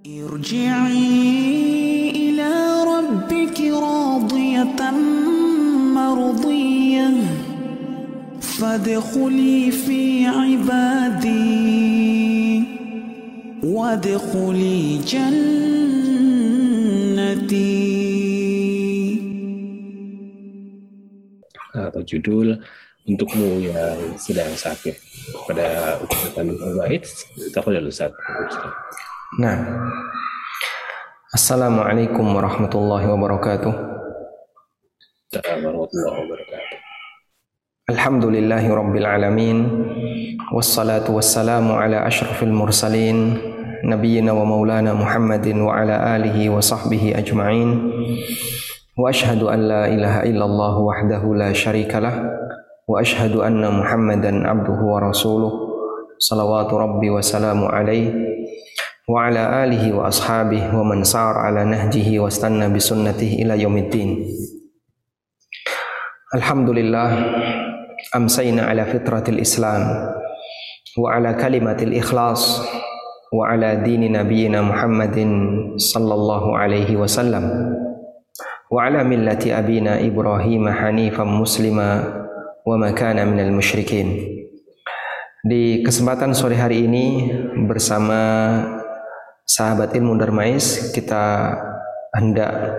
Irji'i ila rabbiki radiyatan mardiyah Fadkhuli fi ibadi Wadkhuli jannati atau judul untukmu yang sedang sakit pada Ustaz Tandu Wahid, tafadhol Ustaz. Nah, Assalamualaikum warahmatullahi wabarakatuh. Assalamualaikum warahmatullahi wabarakatuh Alhamdulillahi rabbil alamin Wassalatu wassalamu ala ashrafil mursalin Nabiyyina wa maulana Muhammadin wa ala alihi wa sahbihi ajma'in Wa ashhadu an la ilaha illallah wahdahu la syarikalah Wa ashhadu anna Muhammadan abduhu wa rasuluh Salawatu rabbi wa salamu alaih Wa ala alihi wa ashabihi wa man sar ala nahjihi wa stanna bisunnatihi ila yaumiddin Alhamdulillah amsayna ala fitratil Islam wa ala kalimatil ikhlas wa ala dini nabiyina Muhammadin sallallahu alaihi wasallam wa ala millati abina Ibrahim hanifan muslima wa ma kana minal musyrikin di kesempatan sore hari ini bersama sahabat ilmu Darmais kita hendak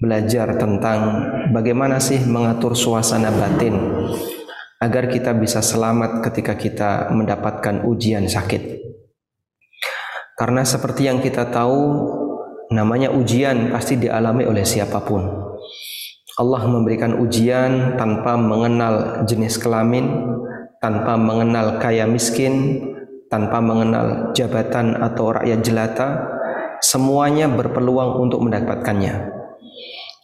belajar tentang bagaimana sih mengatur suasana batin agar kita bisa selamat ketika kita mendapatkan ujian sakit. Karena seperti yang kita tahu, namanya ujian pasti dialami oleh siapa pun. Allah memberikan ujian tanpa mengenal jenis kelamin, tanpa mengenal kaya miskin, tanpa mengenal jabatan atau rakyat jelata, semuanya berpeluang untuk mendapatkannya.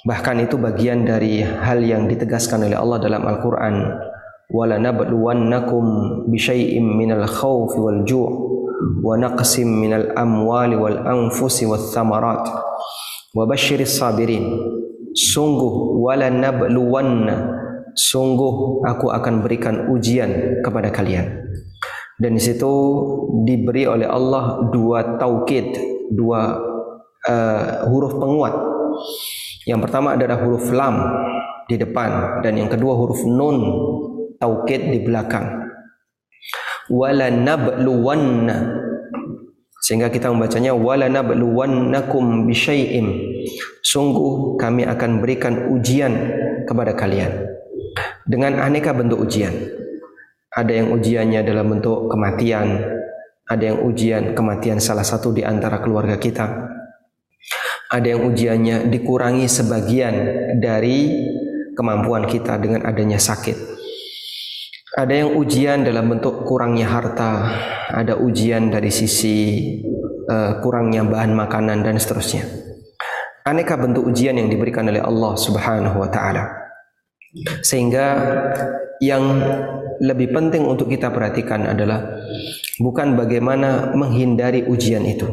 Bahkan itu bagian dari hal yang ditegaskan oleh Allah dalam Al-Quran. وَلَنَبْلُوَنَّكُمْ بِشَيْءٍ مِّنَ الْخَوْفِ وَالْجُوعِ وَنَقْسٍ مِّنَ الْأَمْوَالِ وَالْأَنفُسِ وَالثَّمَرَاتِ وَبَشِّرِ الصَّابِرِينَ Sungguh walanabluwanna Sungguh aku akan berikan ujian kepada kalian. dan di situ diberi oleh Allah dua taukid, dua uh, huruf penguat. Yang pertama adalah huruf lam di depan dan yang kedua huruf nun taukid di belakang. Wala nabluwanna sehingga kita membacanya wala nabluwannakum bisyai'im. Sungguh kami akan berikan ujian kepada kalian dengan aneka bentuk ujian. Ada yang ujiannya dalam bentuk kematian, ada yang ujian kematian salah satu di antara keluarga kita. Ada yang ujiannya dikurangi sebagian dari kemampuan kita dengan adanya sakit. Ada yang ujian dalam bentuk kurangnya harta, ada ujian dari sisi uh, kurangnya bahan makanan dan seterusnya. Aneka bentuk ujian yang diberikan oleh Allah Subhanahu wa taala. Sehingga yang lebih penting untuk kita perhatikan adalah bukan bagaimana menghindari ujian itu.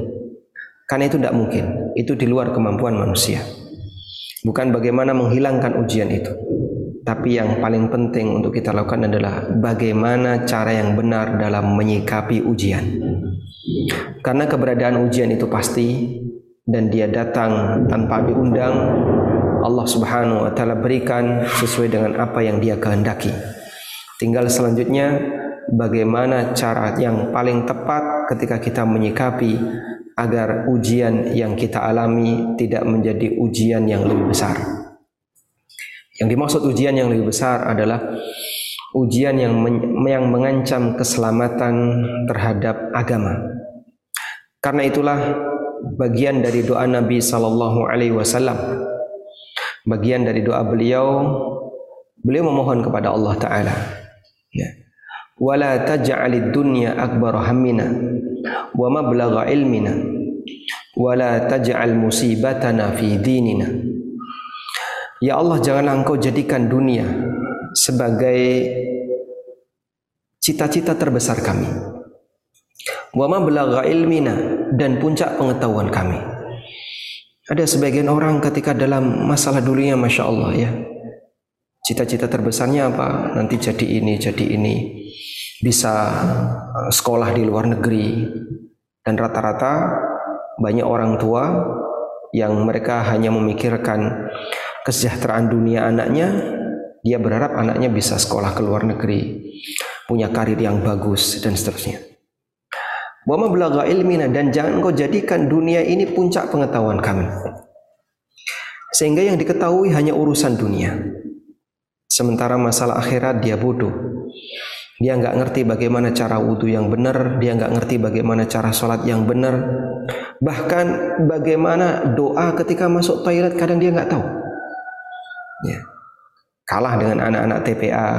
Karena itu tidak mungkin, itu di luar kemampuan manusia. Bukan bagaimana menghilangkan ujian itu. Tapi yang paling penting untuk kita lakukan adalah bagaimana cara yang benar dalam menyikapi ujian. Karena keberadaan ujian itu pasti dan dia datang tanpa diundang, Allah Subhanahu wa taala berikan sesuai dengan apa yang dia kehendaki. Tinggal selanjutnya bagaimana cara yang paling tepat ketika kita menyikapi agar ujian yang kita alami tidak menjadi ujian yang lebih besar. Yang dimaksud ujian yang lebih besar adalah ujian yang men yang mengancam keselamatan terhadap agama. Karena itulah bagian dari doa Nabi sallallahu alaihi wasallam. Bagian dari doa beliau beliau memohon kepada Allah taala. Ya. Wala taj'alid dunya akbar hammina wa mablagha ilmina wala taj'al musibatana fi dinina. Ya Allah janganlah engkau jadikan dunia sebagai cita-cita terbesar kami. Wa ma belagha ilmina dan puncak pengetahuan kami. Ada sebagian orang ketika dalam masalah dulunya Masya Allah ya. Cita-cita terbesarnya apa? Nanti jadi ini, jadi ini. Bisa uh, sekolah di luar negeri. Dan rata-rata banyak orang tua yang mereka hanya memikirkan kesejahteraan dunia anaknya, dia berharap anaknya bisa sekolah ke luar negeri, punya karir yang bagus dan seterusnya. Wa mablagha ilmina dan jangan kau jadikan dunia ini puncak pengetahuan kami. Sehingga yang diketahui hanya urusan dunia. Sementara masalah akhirat dia bodoh. Dia nggak ngerti bagaimana cara wudhu yang benar, dia nggak ngerti bagaimana cara sholat yang benar, bahkan bagaimana doa ketika masuk toilet kadang dia nggak tahu. Ya. Kalah dengan anak-anak TPA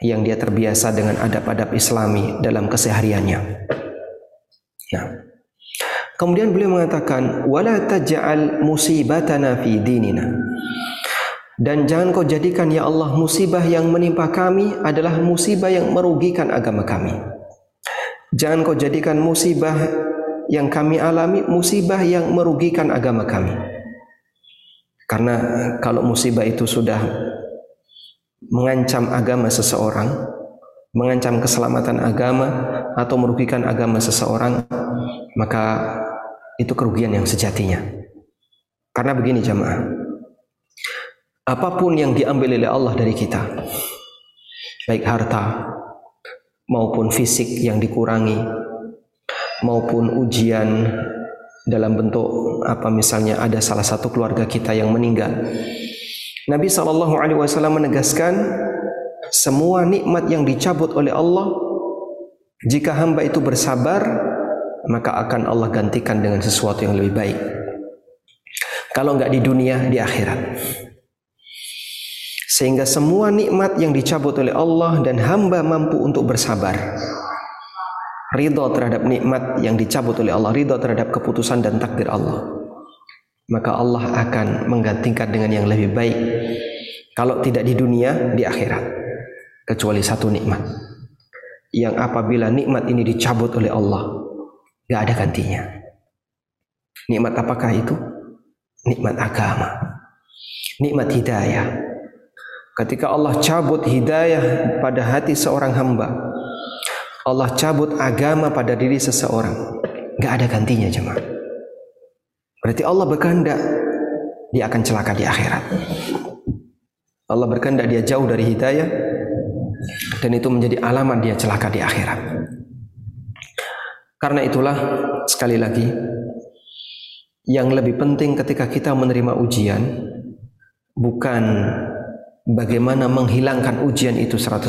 yang dia terbiasa dengan adab-adab Islami dalam kesehariannya. Ya. Kemudian beliau mengatakan, "Wala taj'al musibatana fi dinina." Dan jangan kau jadikan ya Allah musibah yang menimpa kami adalah musibah yang merugikan agama kami. Jangan kau jadikan musibah yang kami alami musibah yang merugikan agama kami. Karena kalau musibah itu sudah mengancam agama seseorang, mengancam keselamatan agama atau merugikan agama seseorang, maka itu kerugian yang sejatinya. Karena begini jamaah, apa pun yang diambil oleh Allah dari kita, baik harta maupun fisik yang dikurangi, maupun ujian dalam bentuk apa misalnya ada salah satu keluarga kita yang meninggal. Nabi Shallallahu Alaihi Wasallam menegaskan semua nikmat yang dicabut oleh Allah jika hamba itu bersabar maka akan Allah gantikan dengan sesuatu yang lebih baik. Kalau nggak di dunia, di akhirat. Sehingga semua nikmat yang dicabut oleh Allah dan hamba mampu untuk bersabar. Ridho terhadap nikmat yang dicabut oleh Allah, ridho terhadap keputusan dan takdir Allah. Maka Allah akan menggantikan dengan yang lebih baik. Kalau tidak di dunia, di akhirat. Kecuali satu nikmat. Yang apabila nikmat ini dicabut oleh Allah, gak ada gantinya. Nikmat apakah itu? Nikmat agama. Nikmat hidayah Ketika Allah cabut hidayah pada hati seorang hamba, Allah cabut agama pada diri seseorang, nggak ada gantinya jemaah. Berarti Allah berkehendak dia akan celaka di akhirat. Allah berkehendak dia jauh dari hidayah dan itu menjadi alamat dia celaka di akhirat. Karena itulah sekali lagi yang lebih penting ketika kita menerima ujian bukan bagaimana menghilangkan ujian itu 100%.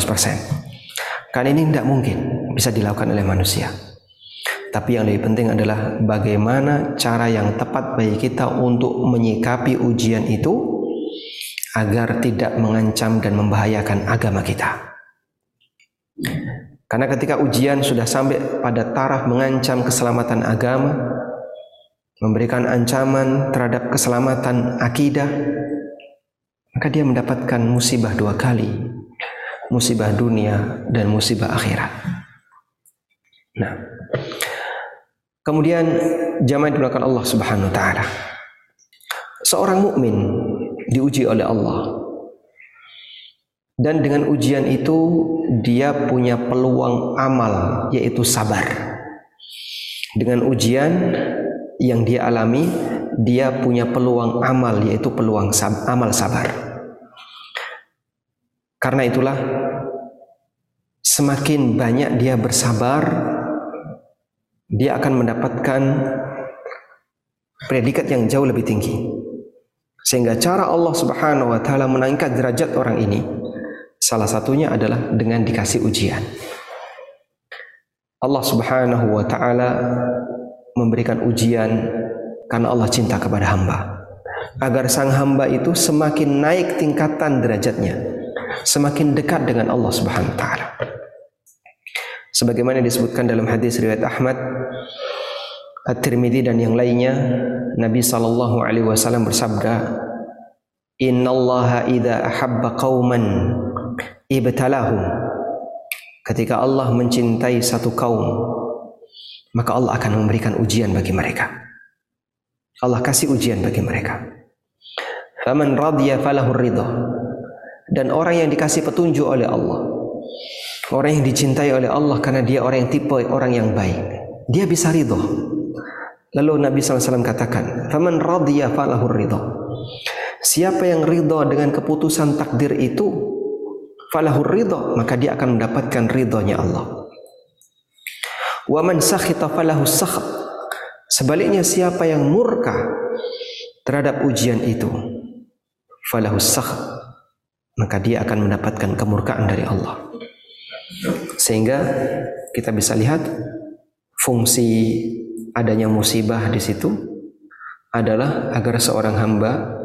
Karena ini tidak mungkin bisa dilakukan oleh manusia. Tapi yang lebih penting adalah bagaimana cara yang tepat bagi kita untuk menyikapi ujian itu agar tidak mengancam dan membahayakan agama kita. Karena ketika ujian sudah sampai pada taraf mengancam keselamatan agama, memberikan ancaman terhadap keselamatan akidah, maka dia mendapatkan musibah dua kali. Musibah dunia dan musibah akhirat. Nah. Kemudian jamaah dilakukan Allah subhanahu wa ta'ala. Seorang mukmin diuji oleh Allah. Dan dengan ujian itu dia punya peluang amal yaitu sabar. Dengan ujian yang dia alami dia punya peluang amal yaitu peluang sab amal sabar. Karena itulah semakin banyak dia bersabar dia akan mendapatkan predikat yang jauh lebih tinggi. Sehingga cara Allah Subhanahu wa taala menangkat derajat orang ini salah satunya adalah dengan dikasih ujian. Allah Subhanahu wa taala memberikan ujian karena Allah cinta kepada hamba. Agar sang hamba itu semakin naik tingkatan derajatnya, semakin dekat dengan Allah Subhanahu wa taala. Sebagaimana disebutkan dalam hadis riwayat Ahmad, At-Tirmidzi dan yang lainnya, Nabi sallallahu alaihi wasallam bersabda, "Innallaha idza ahabba qauman ibtalahum." Ketika Allah mencintai satu kaum, maka Allah akan memberikan ujian bagi mereka. Allah kasih ujian bagi mereka. Faman radiya falahu ridha. Dan orang yang dikasih petunjuk oleh Allah, orang yang dicintai oleh Allah karena dia orang yang tipe orang yang baik, dia bisa ridho. Lalu Nabi SAW katakan, "Faman radiya falahur ridha." Siapa yang ridha dengan keputusan takdir itu, falahur ridha, maka dia akan mendapatkan ridhonya Allah. Wa man sakhita falahu sakhat. Sebaliknya siapa yang murka terhadap ujian itu, falahu sakhat, maka dia akan mendapatkan kemurkaan dari Allah. Sehingga kita bisa lihat fungsi adanya musibah di situ adalah agar seorang hamba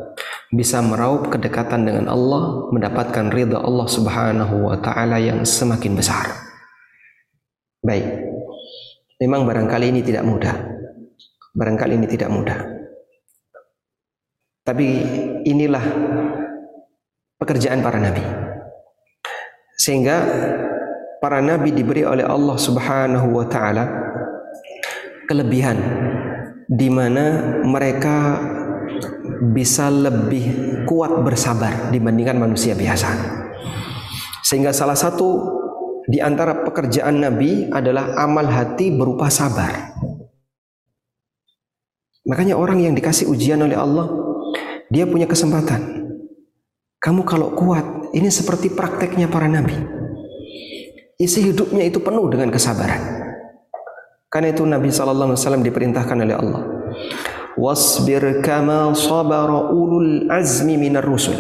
bisa meraup kedekatan dengan Allah, mendapatkan ridha Allah Subhanahu wa taala yang semakin besar. Baik. Memang barangkali ini tidak mudah. Barangkali ini tidak mudah. Tapi inilah pekerjaan para nabi. Sehingga para nabi diberi oleh Allah Subhanahu wa taala kelebihan di mana mereka bisa lebih kuat bersabar dibandingkan manusia biasa. Sehingga salah satu di antara pekerjaan Nabi adalah amal hati berupa sabar. Makanya orang yang dikasih ujian oleh Allah, dia punya kesempatan. Kamu kalau kuat, ini seperti prakteknya para nabi. Isi hidupnya itu penuh dengan kesabaran. Karena itu Nabi wasallam diperintahkan oleh Allah. Wasbir kama sabara ulul azmi minar rusul.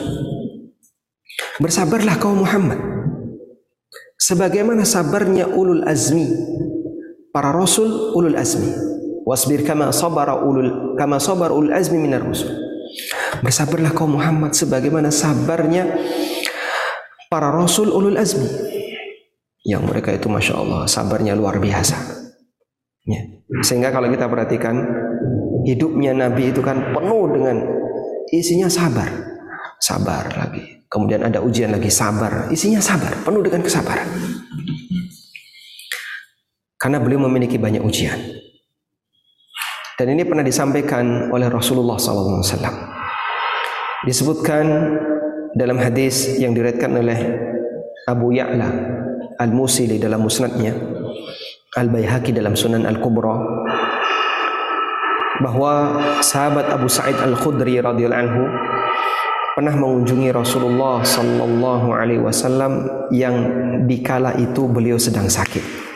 Bersabarlah kau Muhammad. Sebagaimana sabarnya ulul azmi para rasul ulul azmi. Wasbir kama sabara ulul kama sabar ulul azmi minar rusul. Bersabarlah kau Muhammad sebagaimana sabarnya para rasul ulul azmi. Yang mereka itu masya Allah sabarnya luar biasa. Ya. Sehingga kalau kita perhatikan hidupnya Nabi itu kan penuh dengan isinya sabar, sabar lagi. Kemudian ada ujian lagi sabar, isinya sabar, penuh dengan kesabaran. Karena beliau memiliki banyak ujian. Dan ini pernah disampaikan oleh Rasulullah SAW. Disebutkan dalam hadis yang diriwayatkan oleh Abu Ya'la Al-Musili dalam musnadnya Al-Baihaqi dalam Sunan Al-Kubra bahwa sahabat Abu Sa'id Al-Khudri radhiyallahu anhu pernah mengunjungi Rasulullah sallallahu alaihi wasallam yang dikala itu beliau sedang sakit.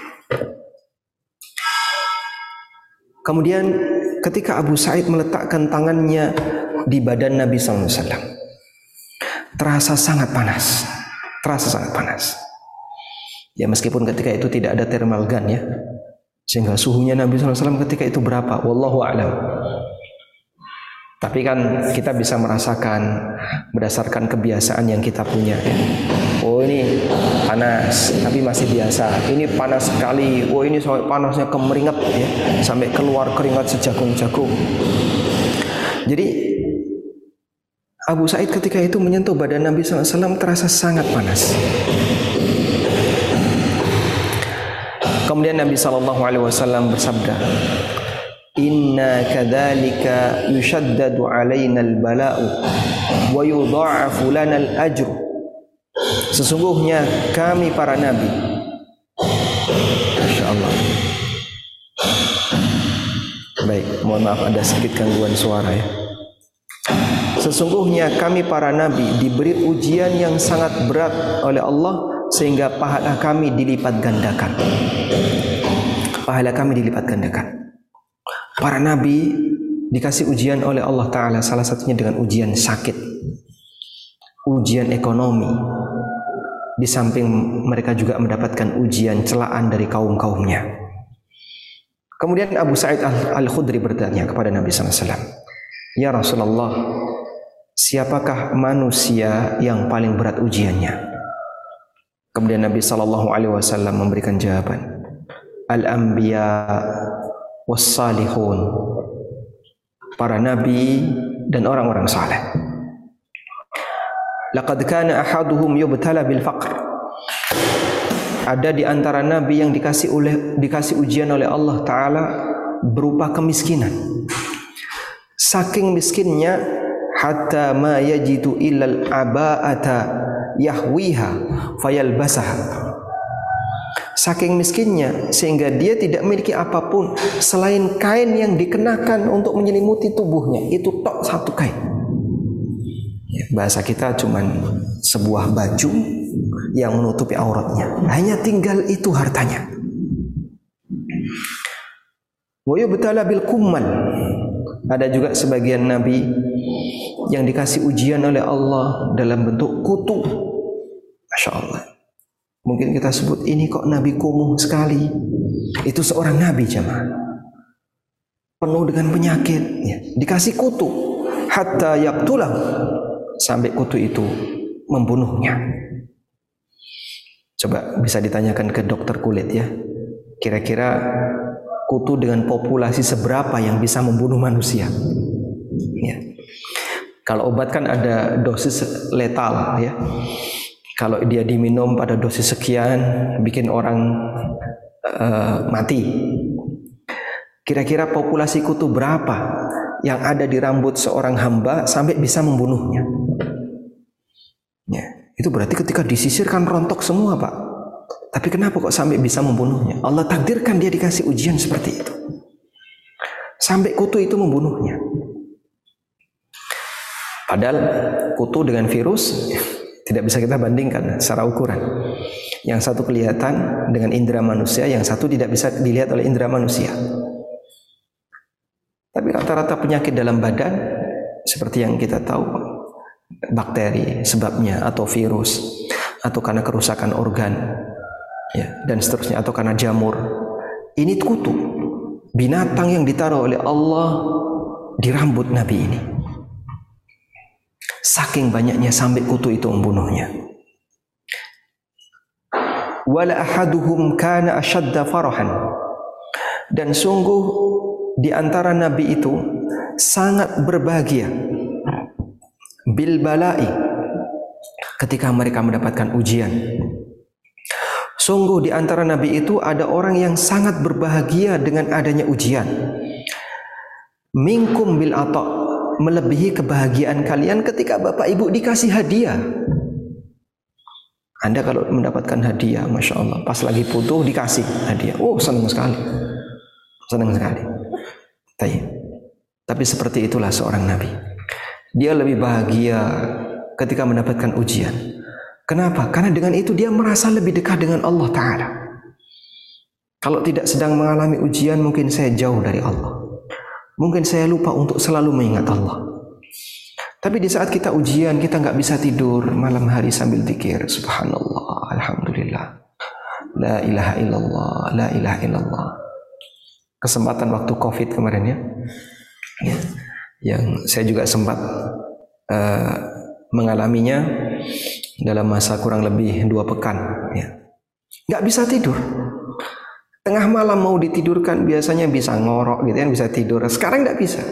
Kemudian ketika Abu Sa'id meletakkan tangannya di badan Nabi wasallam terasa sangat panas. Terasa sangat panas. Ya meskipun ketika itu tidak ada thermal gun ya. Sehingga suhunya Nabi SAW ketika itu berapa? Wallahu a'lam. Tapi kan kita bisa merasakan berdasarkan kebiasaan yang kita punya. Oh ini panas, tapi masih biasa. Ini panas sekali. Oh ini sampai panasnya kemeringat ya, sampai keluar keringat sejagung-jagung. Jadi Abu Said ketika itu menyentuh badan Nabi SAW terasa sangat panas. Kemudian Nabi sallallahu alaihi wasallam bersabda, "Inna kadzalika yushaddadu alaina al-bala'u wa yudha'afu lana al-ajru." Sesungguhnya kami para nabi Insyaallah. Baik, mohon maaf ada sedikit gangguan suara ya. Sesungguhnya kami para nabi diberi ujian yang sangat berat oleh Allah sehingga pahala kami dilipat gandakan. Pahala kami dilipat gandakan. Para nabi dikasih ujian oleh Allah Ta'ala salah satunya dengan ujian sakit. Ujian ekonomi. Di samping mereka juga mendapatkan ujian celaan dari kaum-kaumnya. Kemudian Abu Sa'id Al-Khudri bertanya kepada Nabi SAW. Ya Rasulullah, siapakah manusia yang paling berat ujiannya? Kemudian Nabi sallallahu alaihi wasallam memberikan jawaban. Al-anbiya was-salihun. Para nabi dan orang-orang saleh. Laqad kana ahaduhum yubtala bil faqr. Ada di antara nabi yang dikasih oleh dikasih ujian oleh Allah taala berupa kemiskinan. Saking miskinnya hatta ma yajidu illal aba'ata yahwiha fayalbasah saking miskinnya sehingga dia tidak memiliki apa pun selain kain yang dikenakan untuk menyelimuti tubuhnya itu tok satu kain bahasa kita cuman sebuah baju yang menutupi auratnya hanya tinggal itu hartanya wa yubtala bil kummal ada juga sebagian nabi yang dikasih ujian oleh Allah dalam bentuk kutu Masya Allah Mungkin kita sebut ini kok Nabi kumuh sekali. Itu seorang Nabi jemaah. Penuh dengan penyakit. Ya. Dikasih kutu. Hatta yaktulah. Sampai kutu itu membunuhnya. Coba bisa ditanyakan ke dokter kulit ya. Kira-kira kutu dengan populasi seberapa yang bisa membunuh manusia? Ya. Kalau obat kan ada dosis letal ya kalau dia diminum pada dosis sekian bikin orang uh, mati. Kira-kira populasi kutu berapa yang ada di rambut seorang hamba sampai bisa membunuhnya? Ya, itu berarti ketika disisirkan rontok semua, Pak. Tapi kenapa kok sampai bisa membunuhnya? Allah takdirkan dia dikasih ujian seperti itu. Sampai kutu itu membunuhnya. Padahal kutu dengan virus tidak bisa kita bandingkan secara ukuran. Yang satu kelihatan dengan indera manusia, yang satu tidak bisa dilihat oleh indera manusia. Tapi rata-rata penyakit dalam badan seperti yang kita tahu bakteri sebabnya atau virus atau karena kerusakan organ ya dan seterusnya atau karena jamur. Ini kutu binatang yang ditaruh oleh Allah di rambut Nabi ini. Saking banyaknya sampai kutu itu membunuhnya. Wala ahaduhum kana ashadda farahan. Dan sungguh di antara nabi itu sangat berbahagia bil balai ketika mereka mendapatkan ujian. Sungguh di antara nabi itu ada orang yang sangat berbahagia dengan adanya ujian. Minkum bil ata melebihi kebahagiaan kalian ketika bapak ibu dikasih hadiah. Anda kalau mendapatkan hadiah, masya Allah, pas lagi putus dikasih hadiah, oh senang sekali, senang sekali. Tapi, tapi seperti itulah seorang nabi. Dia lebih bahagia ketika mendapatkan ujian. Kenapa? Karena dengan itu dia merasa lebih dekat dengan Allah Taala. Kalau tidak sedang mengalami ujian, mungkin saya jauh dari Allah. Mungkin saya lupa untuk selalu mengingat Allah. Tapi di saat kita ujian, kita nggak bisa tidur malam hari sambil zikir. Subhanallah, Alhamdulillah. La ilaha illallah, la ilaha illallah. Kesempatan waktu COVID kemarin ya. ya. Yang saya juga sempat uh, mengalaminya dalam masa kurang lebih dua pekan. Ya. Nggak bisa tidur. Tengah malam mau ditidurkan biasanya bisa ngorok gitu kan, bisa tidur. Sekarang tidak bisa.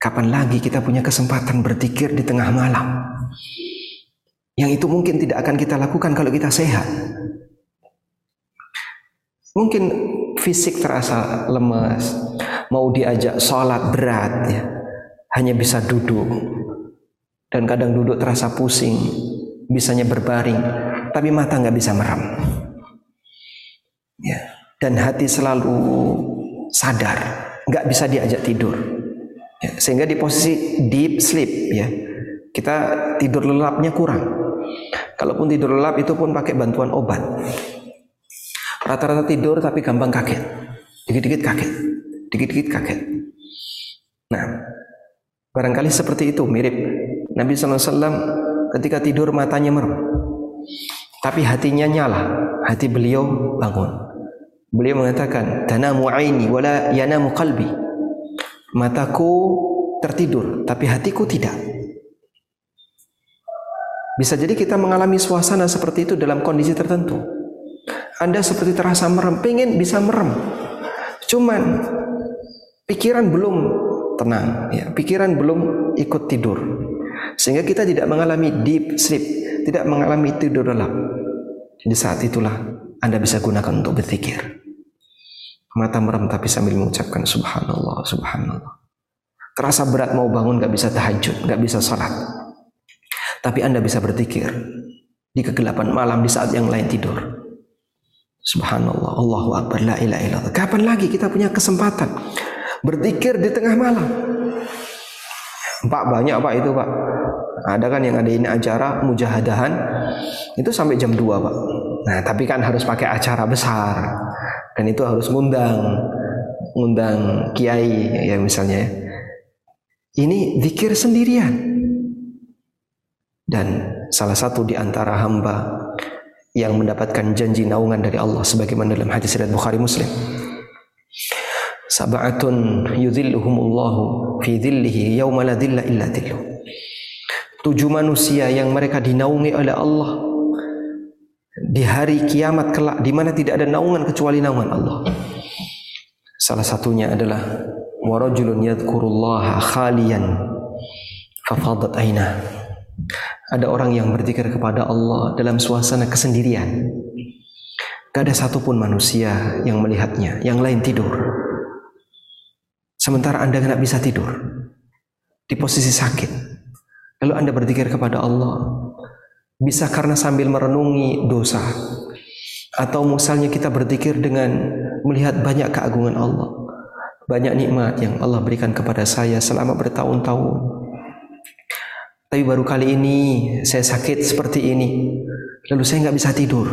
Kapan lagi kita punya kesempatan berzikir di tengah malam? Yang itu mungkin tidak akan kita lakukan kalau kita sehat. Mungkin fisik terasa lemas, mau diajak sholat berat ya, hanya bisa duduk. Dan kadang duduk terasa pusing, bisanya berbaring, tapi mata nggak bisa merem. Ya, dan hati selalu sadar, nggak bisa diajak tidur. Ya, sehingga di posisi deep sleep ya. Kita tidur lelapnya kurang. Kalaupun tidur lelap itu pun pakai bantuan obat. Rata-rata tidur tapi gampang kaget. Dikit-dikit kaget. Dikit-dikit kaget. Nah, barangkali seperti itu mirip Nabi SAW ketika tidur matanya merem. Tapi hatinya nyala. Hati beliau bangun. Beliau mengatakan, "Tanamu aini wala qalbi." Mataku tertidur, tapi hatiku tidak. Bisa jadi kita mengalami suasana seperti itu dalam kondisi tertentu. Anda seperti terasa merem, pengen bisa merem. Cuman pikiran belum tenang, ya, pikiran belum ikut tidur. Sehingga kita tidak mengalami deep sleep, tidak mengalami tidur lelap. Di saat itulah Anda bisa gunakan untuk berzikir. Mata merem tapi sambil mengucapkan subhanallah, subhanallah. Terasa berat mau bangun gak bisa tahajud, gak bisa sholat. Tapi Anda bisa berzikir di kegelapan malam di saat yang lain tidur. Subhanallah, Allahu Akbar, la ilaha illallah. Kapan lagi kita punya kesempatan berzikir di tengah malam? Pak banyak Pak itu Pak. Ada kan yang ada ini acara mujahadahan itu sampai jam 2 Pak. Nah, tapi kan harus pakai acara besar. Dan itu harus ngundang ngundang kiai ya misalnya. Ini zikir sendirian. Dan salah satu di antara hamba yang mendapatkan janji naungan dari Allah sebagaimana dalam hadis riwayat Bukhari Muslim. Sab'atun yudhilluhumullahu fi dhillihi yawma la dhilla illa dhilluh. Tujuh manusia yang mereka dinaungi oleh Allah di hari kiamat kelak di mana tidak ada naungan kecuali naungan Allah. Salah satunya adalah warajulun yadhkurullaha khalian fafadat aina. Ada orang yang berzikir kepada Allah dalam suasana kesendirian. Gak ada satupun manusia yang melihatnya, yang lain tidur. Sementara Anda nggak bisa tidur di posisi sakit. Lalu Anda berzikir kepada Allah. Bisa karena sambil merenungi dosa. Atau misalnya kita berzikir dengan melihat banyak keagungan Allah. Banyak nikmat yang Allah berikan kepada saya selama bertahun-tahun. Tapi baru kali ini saya sakit seperti ini. Lalu saya nggak bisa tidur.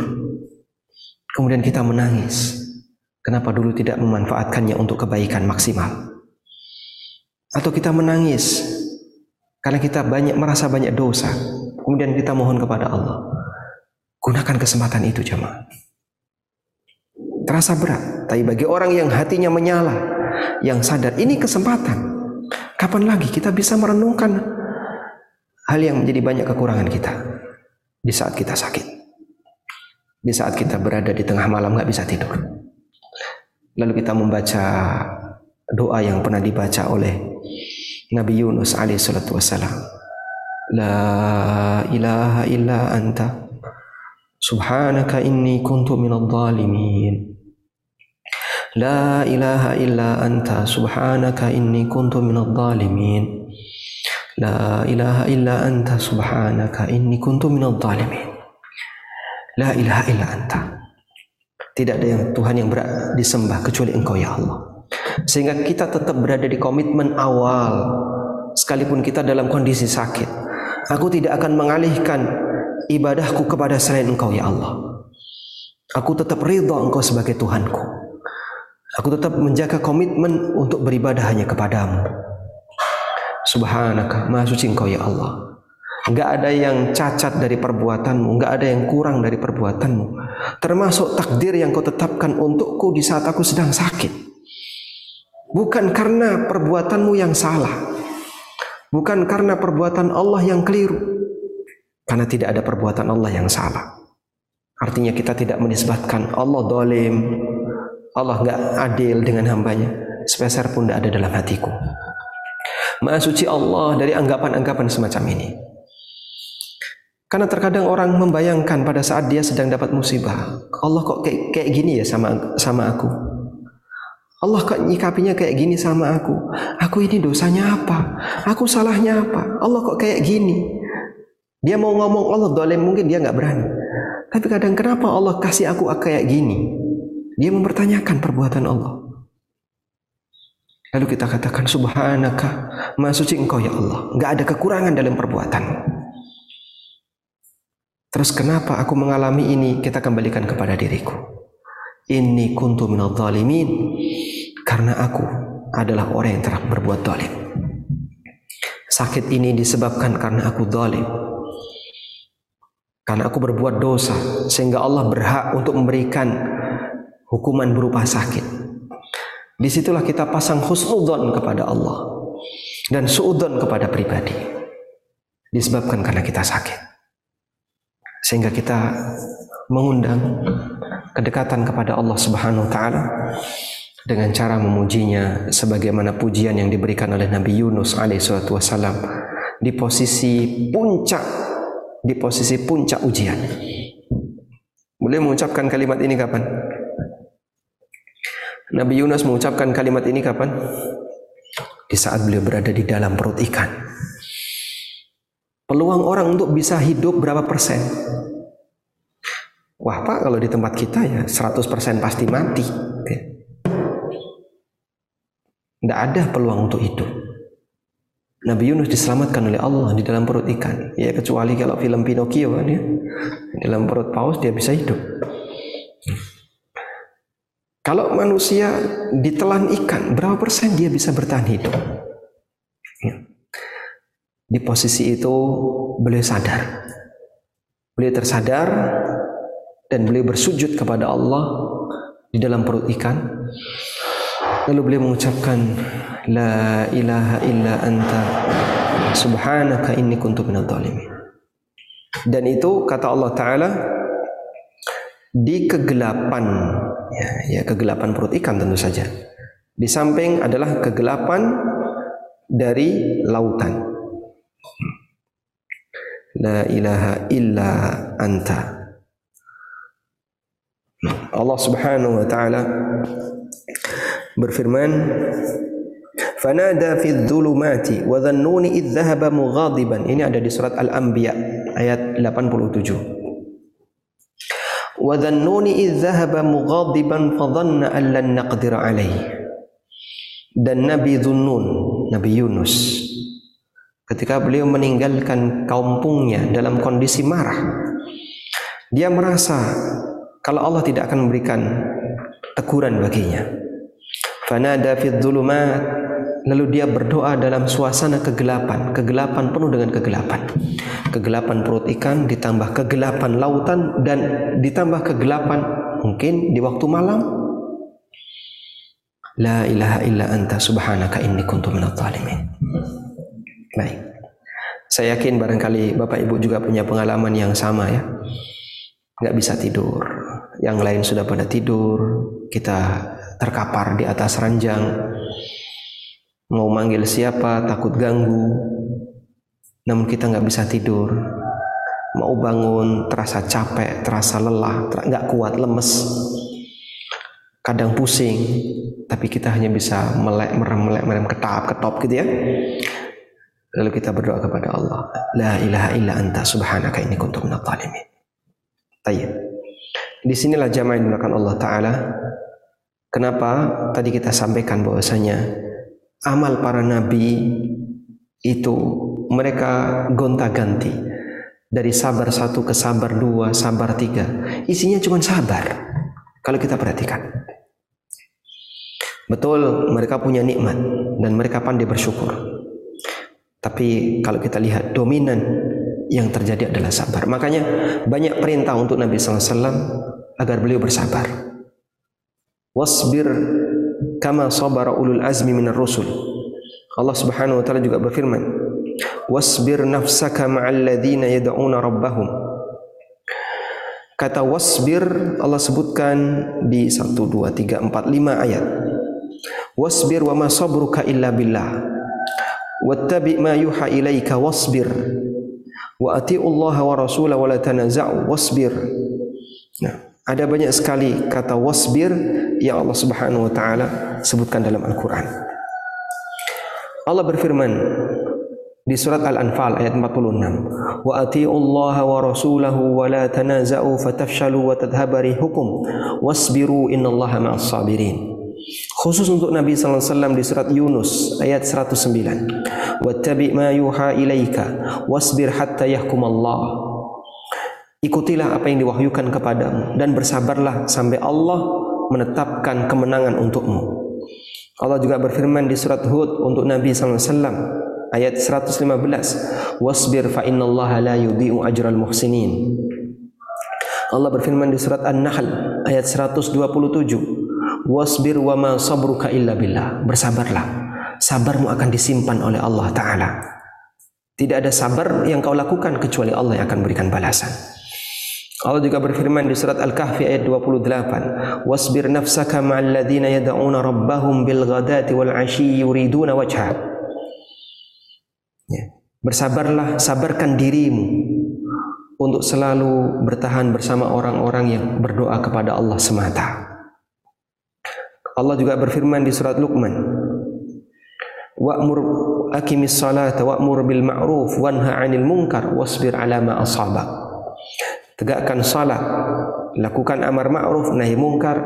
Kemudian kita menangis. Kenapa dulu tidak memanfaatkannya untuk kebaikan maksimal? Atau kita menangis karena kita banyak merasa banyak dosa. Kemudian kita mohon kepada Allah. Gunakan kesempatan itu jemaah. Terasa berat, tapi bagi orang yang hatinya menyala, yang sadar ini kesempatan. Kapan lagi kita bisa merenungkan hal yang menjadi banyak kekurangan kita di saat kita sakit. Di saat kita berada di tengah malam nggak bisa tidur. Lalu kita membaca doa yang pernah dibaca oleh Nabi Yunus alaihi salatu wasalam. La ilaha illa anta subhanaka inni kuntu minadh dhalimin. La ilaha illa anta subhanaka inni kuntu minadh dhalimin. La ilaha illa anta subhanaka inni kuntu minadh dhalimin. La ilaha illa anta. Tidak ada yang Tuhan yang berat disembah kecuali Engkau ya Allah. Sehingga kita tetap berada di komitmen awal sekalipun kita dalam kondisi sakit. Aku tidak akan mengalihkan ibadahku kepada selain Engkau ya Allah. Aku tetap ridha Engkau sebagai Tuhanku. Aku tetap menjaga komitmen untuk beribadah hanya kepadamu. Subhanaka, Maha Suci Engkau ya Allah. Enggak ada yang cacat dari perbuatanmu, enggak ada yang kurang dari perbuatanmu. Termasuk takdir yang kau tetapkan untukku di saat aku sedang sakit. Bukan karena perbuatanmu yang salah. Bukan karena perbuatan Allah yang keliru. Karena tidak ada perbuatan Allah yang salah. Artinya kita tidak menisbatkan Allah dolim. Allah enggak adil dengan hambanya. Sepeser pun tidak ada dalam hatiku. Maha suci Allah dari anggapan-anggapan semacam ini. Karena terkadang orang membayangkan pada saat dia sedang dapat musibah, Allah kok kayak, kayak gini ya sama sama aku. Allah kok nyikapinya kayak gini sama aku. Aku ini dosanya apa? Aku salahnya apa? Allah kok kayak gini? Dia mau ngomong Allah dolim mungkin dia nggak berani. Tapi kadang kenapa Allah kasih aku kayak gini? Dia mempertanyakan perbuatan Allah. Lalu kita katakan subhanaka, maha suci engkau ya Allah. Nggak ada kekurangan dalam perbuatanmu. Terus kenapa aku mengalami ini? Kita kembalikan kepada diriku. Ini kuntu minal zalimin. Karena aku adalah orang yang telah berbuat zalim. Sakit ini disebabkan karena aku zalim. Karena aku berbuat dosa sehingga Allah berhak untuk memberikan hukuman berupa sakit. Di situlah kita pasang husnudzon kepada Allah dan suudzon kepada pribadi. Disebabkan karena kita sakit sehingga kita mengundang kedekatan kepada Allah Subhanahu wa taala dengan cara memujinya sebagaimana pujian yang diberikan oleh Nabi Yunus alaihi wasallam di posisi puncak di posisi puncak ujian. Boleh mengucapkan kalimat ini kapan? Nabi Yunus mengucapkan kalimat ini kapan? Di saat beliau berada di dalam perut ikan. Peluang orang untuk bisa hidup berapa persen? Wah Pak kalau di tempat kita ya 100% pasti mati. Ya. Tidak ada peluang untuk hidup. Nabi Yunus diselamatkan oleh Allah di dalam perut ikan. Ya kecuali kalau film Pinocchio kan ya. Di dalam perut paus dia bisa hidup. Kalau manusia ditelan ikan, berapa persen dia bisa bertahan hidup? Ya. Di posisi itu beliau sadar. Beliau tersadar dan beliau bersujud kepada Allah di dalam perut ikan. Lalu beliau mengucapkan La ilaha illa anta subhanaka inni kuntu minadh dhalimin. Dan itu kata Allah taala di kegelapan ya, ya kegelapan perut ikan tentu saja. Di samping adalah kegelapan dari lautan. La ilaha illa anta Allah Subhanahu wa taala berfirman Fanada fi dhulumati wa dhannuni idh dhahaba mughadiban. Ini ada di surat Al-Anbiya ayat 87. Wa dhannuni idh dhahaba mughadiban fa dhanna an lan naqdir alayhi. Dan Nabi Dhunnun, Nabi Yunus ketika beliau meninggalkan kaumpungnya dalam kondisi marah dia merasa kalau Allah tidak akan memberikan teguran baginya. Fanada fi dhulumat lalu dia berdoa dalam suasana kegelapan, kegelapan penuh dengan kegelapan. Kegelapan perut ikan ditambah kegelapan lautan dan ditambah kegelapan mungkin di waktu malam. La ilaha illa anta subhanaka inni kuntu minadh dhalimin. Baik. Saya yakin barangkali Bapak Ibu juga punya pengalaman yang sama ya. Nggak bisa tidur, yang lain sudah pada tidur, kita terkapar di atas ranjang, mau manggil siapa takut ganggu, namun kita nggak bisa tidur, mau bangun terasa capek, terasa lelah, nggak kuat, lemes, kadang pusing, tapi kita hanya bisa melek, merem, melek, merem, ketap, ketop gitu ya. Lalu kita berdoa kepada Allah, La ilaha illa anta subhanaka inni kuntu minadh dhalimin. Tayyib. Di sinilah jamaah yang Allah Ta'ala. Kenapa tadi kita sampaikan bahwasanya amal para nabi itu mereka gonta-ganti dari sabar satu ke sabar dua, sabar tiga. Isinya cuma sabar. Kalau kita perhatikan. Betul mereka punya nikmat dan mereka pandai bersyukur. Tapi kalau kita lihat dominan yang terjadi adalah sabar. Makanya banyak perintah untuk Nabi SAW agar beliau bersabar. Wasbir kama sabara ulul azmi minar rusul. Allah Subhanahu wa taala juga berfirman, "Wasbir nafsaka ma'al ladzina yad'una rabbahum." Kata wasbir Allah sebutkan di 1 2 3 4 5 ayat. Wasbir wa ma sabruka illa billah. Wattabi ma yuha ilaika wasbir wa Allah wa rasulahu wa la tanaza'u wasbir. Nah, ada banyak sekali kata wasbir yang Allah Subhanahu wa taala sebutkan dalam Al-Qur'an. Allah berfirman di surat Al-Anfal ayat 46, "Wa Allah wa rasulahu wa la tanaza'u fatafshalu wa tadhhabu rihukum wasbiru innallaha ma'as sabirin." Khusus untuk Nabi sallallahu alaihi wasallam di surat Yunus ayat 109. Wattabi ma yuha ilaika wasbir hatta yahkum Allah. Ikutilah apa yang diwahyukan kepadamu dan bersabarlah sampai Allah menetapkan kemenangan untukmu. Allah juga berfirman di surat Hud untuk Nabi sallallahu alaihi wasallam ayat 115 wasbir fa innallaha la yudhi'u ajral muhsinin. Allah berfirman di surat An-Nahl ayat 127 wasbir wa ma sabruka illa billah. Bersabarlah. Sabarmu akan disimpan oleh Allah taala. Tidak ada sabar yang kau lakukan kecuali Allah yang akan berikan balasan. Allah juga berfirman di surat Al-Kahfi ayat 28, "Wasbir nafsaka ma'al ladzina yad'una rabbahum bil ghadati wal 'ashyi yuriduna wajha." Ya. Bersabarlah, sabarkan dirimu untuk selalu bertahan bersama orang-orang yang berdoa kepada Allah semata. Allah juga berfirman di surat Luqman Wa'mur aqimis salata wa'mur bil ma'ruf wanha 'anil munkar wasbir 'ala ma asabak Tegakkan salat lakukan amar ma'ruf nahi mungkar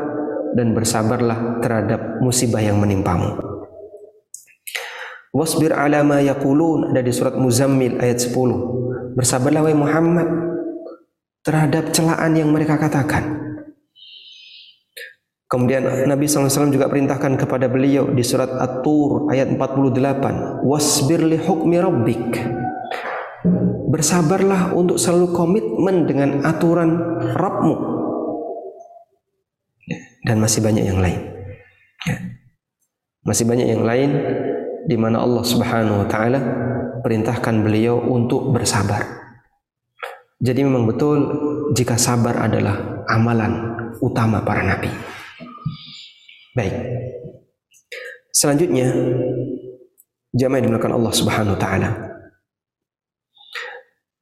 dan bersabarlah terhadap musibah yang menimpamu. Wasbir ala ma yaqulun ada di surat Muzammil ayat 10. Bersabarlah wahai Muhammad terhadap celaan yang mereka katakan. Kemudian Nabi SAW juga perintahkan kepada beliau di surat At-Tur ayat 48. Wasbir li hukmi rabbik. Bersabarlah untuk selalu komitmen dengan aturan Rabbmu. Dan masih banyak yang lain. Ya. Masih banyak yang lain di mana Allah Subhanahu wa taala perintahkan beliau untuk bersabar. Jadi memang betul jika sabar adalah amalan utama para nabi. Baik. Selanjutnya jamaah dimuliakan Allah Subhanahu wa taala.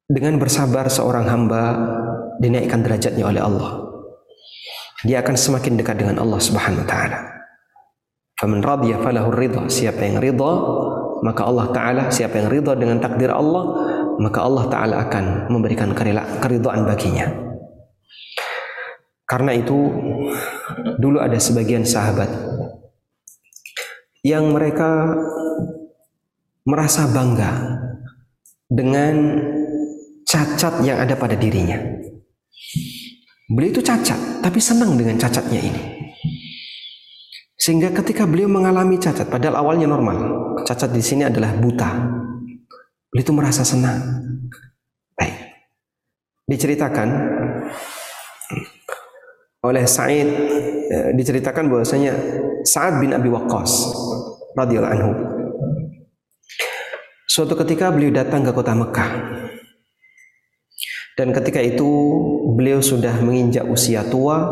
Dengan bersabar seorang hamba dinaikkan derajatnya oleh Allah. Dia akan semakin dekat dengan Allah Subhanahu wa taala. Faman radiya falahu ridha. Siapa yang ridha, maka Allah taala siapa yang ridha dengan takdir Allah, maka Allah taala akan memberikan keridhaan baginya. Karena itu dulu ada sebagian sahabat yang mereka merasa bangga dengan cacat yang ada pada dirinya. Beliau itu cacat, tapi senang dengan cacatnya ini. Sehingga ketika beliau mengalami cacat, padahal awalnya normal, cacat di sini adalah buta. Beliau itu merasa senang. Baik. Diceritakan oleh Sa'id eh, diceritakan bahwasanya Sa'ad bin Abi Waqqas radhiyallahu anhu. Suatu ketika beliau datang ke kota Mekah. Dan ketika itu beliau sudah menginjak usia tua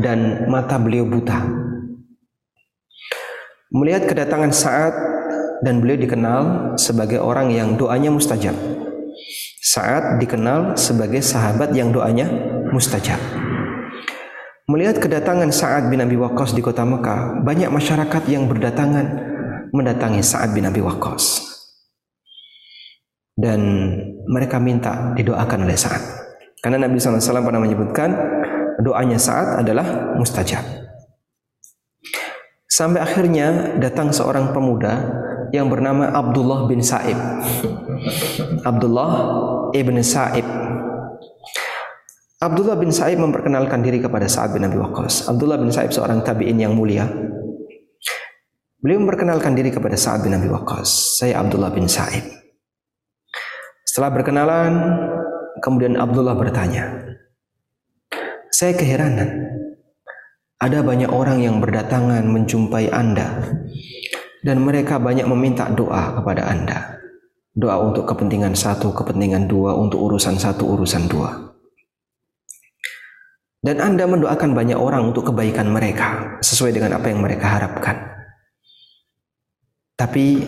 dan mata beliau buta. Melihat kedatangan Sa'ad dan beliau dikenal sebagai orang yang doanya mustajab. Sa'ad dikenal sebagai sahabat yang doanya mustajab Melihat kedatangan Sa'ad bin Abi Waqqas di kota Mekah, banyak masyarakat yang berdatangan mendatangi Sa'ad bin Abi Waqqas. Dan mereka minta didoakan oleh Sa'ad. Karena Nabi SAW pernah menyebutkan doanya Sa'ad adalah mustajab. Sampai akhirnya datang seorang pemuda yang bernama Abdullah bin Sa'ib. Abdullah ibn Sa'ib Abdullah bin Sa'ib memperkenalkan diri kepada Sa'ad bin Abi Waqqas. Abdullah bin Sa'ib seorang tabi'in yang mulia. Beliau memperkenalkan diri kepada Sa'ad bin Abi Waqqas. Saya Abdullah bin Sa'ib. Setelah berkenalan, kemudian Abdullah bertanya, saya keheranan. Ada banyak orang yang berdatangan menjumpai Anda dan mereka banyak meminta doa kepada Anda. Doa untuk kepentingan satu, kepentingan dua, untuk urusan satu, urusan dua. Dan Anda mendoakan banyak orang untuk kebaikan mereka sesuai dengan apa yang mereka harapkan. Tapi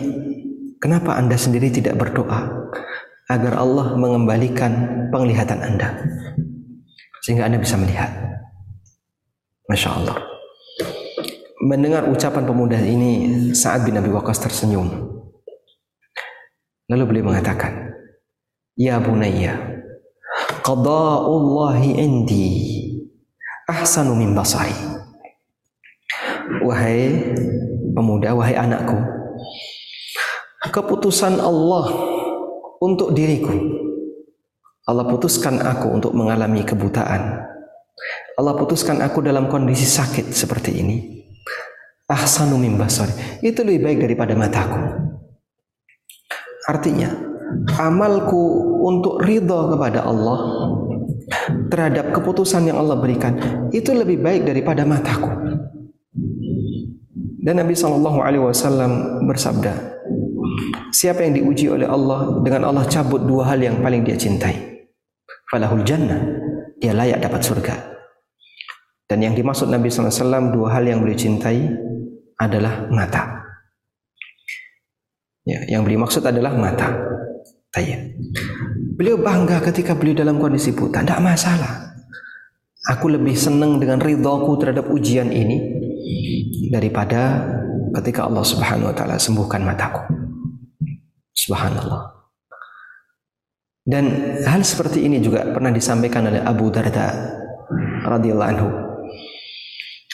kenapa Anda sendiri tidak berdoa agar Allah mengembalikan penglihatan Anda sehingga Anda bisa melihat? Masya Allah. Mendengar ucapan pemuda ini saat bin Abi Waqqas tersenyum. Lalu beliau mengatakan, Ya bunayya, qada'ullahi indi ahsanu min basari. Wahai pemuda, wahai anakku, keputusan Allah untuk diriku. Allah putuskan aku untuk mengalami kebutaan. Allah putuskan aku dalam kondisi sakit seperti ini. Ahsanu min basari. Itu lebih baik daripada mataku. Artinya, amalku untuk ridha kepada Allah terhadap keputusan yang Allah berikan itu lebih baik daripada mataku. Dan Nabi Shallallahu Alaihi Wasallam bersabda, siapa yang diuji oleh Allah dengan Allah cabut dua hal yang paling dia cintai, falahul jannah, ia layak dapat surga. Dan yang dimaksud Nabi SAW dua hal yang beliau cintai adalah mata. Ya, yang beliau maksud adalah mata. Tayyib. Beliau bangga ketika beliau dalam kondisi buta. Tidak masalah. Aku lebih senang dengan ridhoku terhadap ujian ini daripada ketika Allah Subhanahu wa taala sembuhkan mataku. Subhanallah. Dan hal seperti ini juga pernah disampaikan oleh Abu Darda radhiyallahu anhu.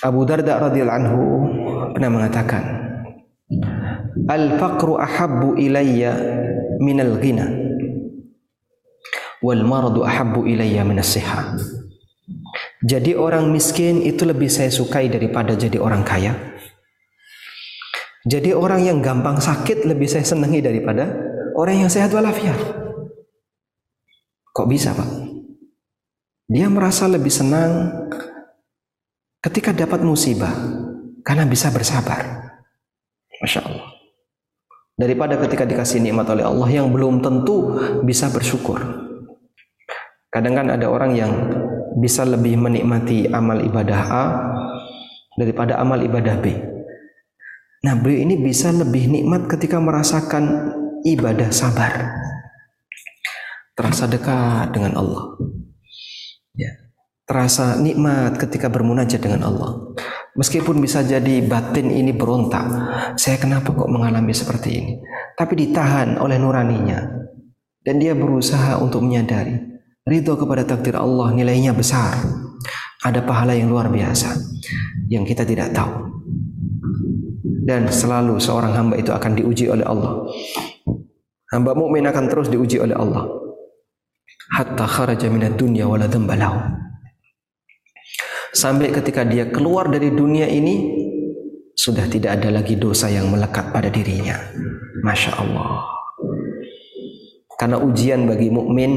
Abu Darda radhiyallahu anhu pernah mengatakan, "Al-faqru ahabbu ilayya min al-ghina wal maradu ahabbu ilayya min as-sihah." Jadi orang miskin itu lebih saya sukai daripada jadi orang kaya. Jadi orang yang gampang sakit lebih saya senangi daripada orang yang sehat walafiat. Kok bisa, Pak? Dia merasa lebih senang ketika dapat musibah karena bisa bersabar. Masya Allah. Daripada ketika dikasih nikmat oleh Allah yang belum tentu bisa bersyukur. Kadang kan ada orang yang bisa lebih menikmati amal ibadah A daripada amal ibadah B. Nah, beliau ini bisa lebih nikmat ketika merasakan ibadah sabar. Terasa dekat dengan Allah. Ya. Terasa nikmat ketika bermunajat dengan Allah. Meskipun bisa jadi batin ini berontak. Saya kenapa kok mengalami seperti ini? Tapi ditahan oleh nuraninya. Dan dia berusaha untuk menyadari. Ridho kepada takdir Allah nilainya besar. Ada pahala yang luar biasa. Yang kita tidak tahu dan selalu seorang hamba itu akan diuji oleh Allah. Hamba mukmin akan terus diuji oleh Allah. Hatta kharaja minad dunya wala. Sampai ketika dia keluar dari dunia ini sudah tidak ada lagi dosa yang melekat pada dirinya. Masya Allah. Karena ujian bagi mukmin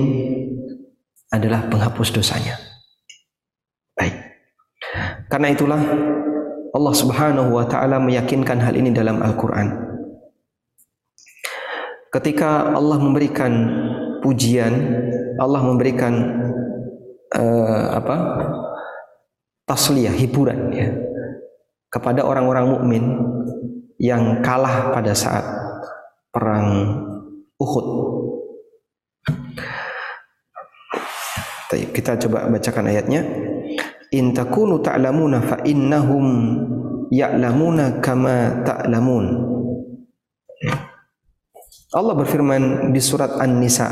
adalah penghapus dosanya. Baik. Karena itulah Allah Subhanahu wa taala meyakinkan hal ini dalam Al-Qur'an. Ketika Allah memberikan pujian, Allah memberikan uh, apa? tasliyah, hiburan ya kepada orang-orang mukmin yang kalah pada saat perang Uhud. Kita coba bacakan ayatnya. In takunu ta'lamuna fa innahum ya'lamuna kama ta'lamun. Allah berfirman di surat An-Nisa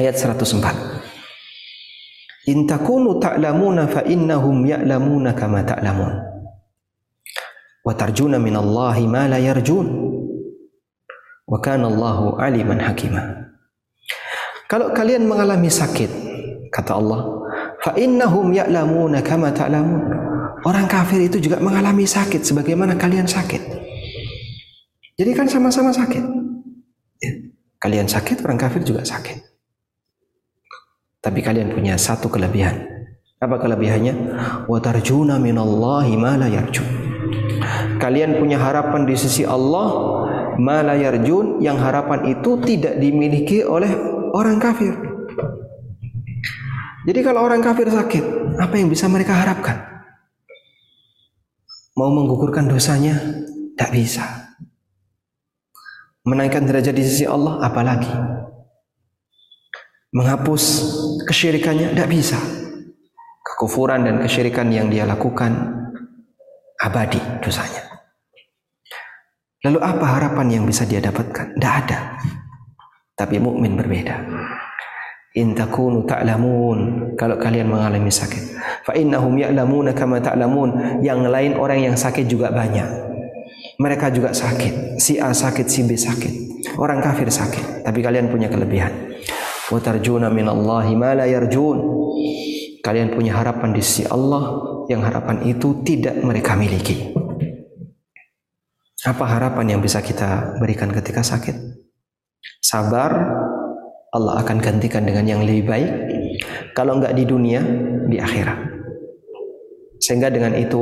ayat 104 In takunu ta'lamuna fa innahum ya'lamuna kama ta'lamun. Wa tarjuna min Allah ma la yarjun. Wa kana Allahu aliman hakima Kalau kalian mengalami sakit kata Allah Fa innahum ya'lamuna kama ta'lamun. Orang kafir itu juga mengalami sakit sebagaimana kalian sakit. Jadi kan sama-sama sakit. Ya. Kalian sakit, orang kafir juga sakit. Tapi kalian punya satu kelebihan. Apa kelebihannya? Wa tarjuna minallahi ma la yarjun. Kalian punya harapan di sisi Allah ma la yarjun yang harapan itu tidak dimiliki oleh orang kafir. Jadi kalau orang kafir sakit, apa yang bisa mereka harapkan? Mau menggugurkan dosanya? Tak bisa. Menaikkan derajat di sisi Allah? Apalagi. Menghapus kesyirikannya? Tak bisa. Kekufuran dan kesyirikan yang dia lakukan abadi dosanya. Lalu apa harapan yang bisa dia dapatkan? Tidak ada. Tapi mukmin berbeda. In takunu ta'lamun. Kalau kalian mengalami sakit. Fa innahum ya'lamuna kama ta'lamun. Yang lain orang yang sakit juga banyak. Mereka juga sakit. Si A sakit si B sakit. Orang kafir sakit. Tapi kalian punya kelebihan. Wa tarjuna minallahi ma la yarjun. Kalian punya harapan di sisi Allah. Yang harapan itu tidak mereka miliki. Apa harapan yang bisa kita berikan ketika sakit sabar Allah akan gantikan dengan yang lebih baik. Kalau enggak di dunia, di akhirat. Sehingga dengan itu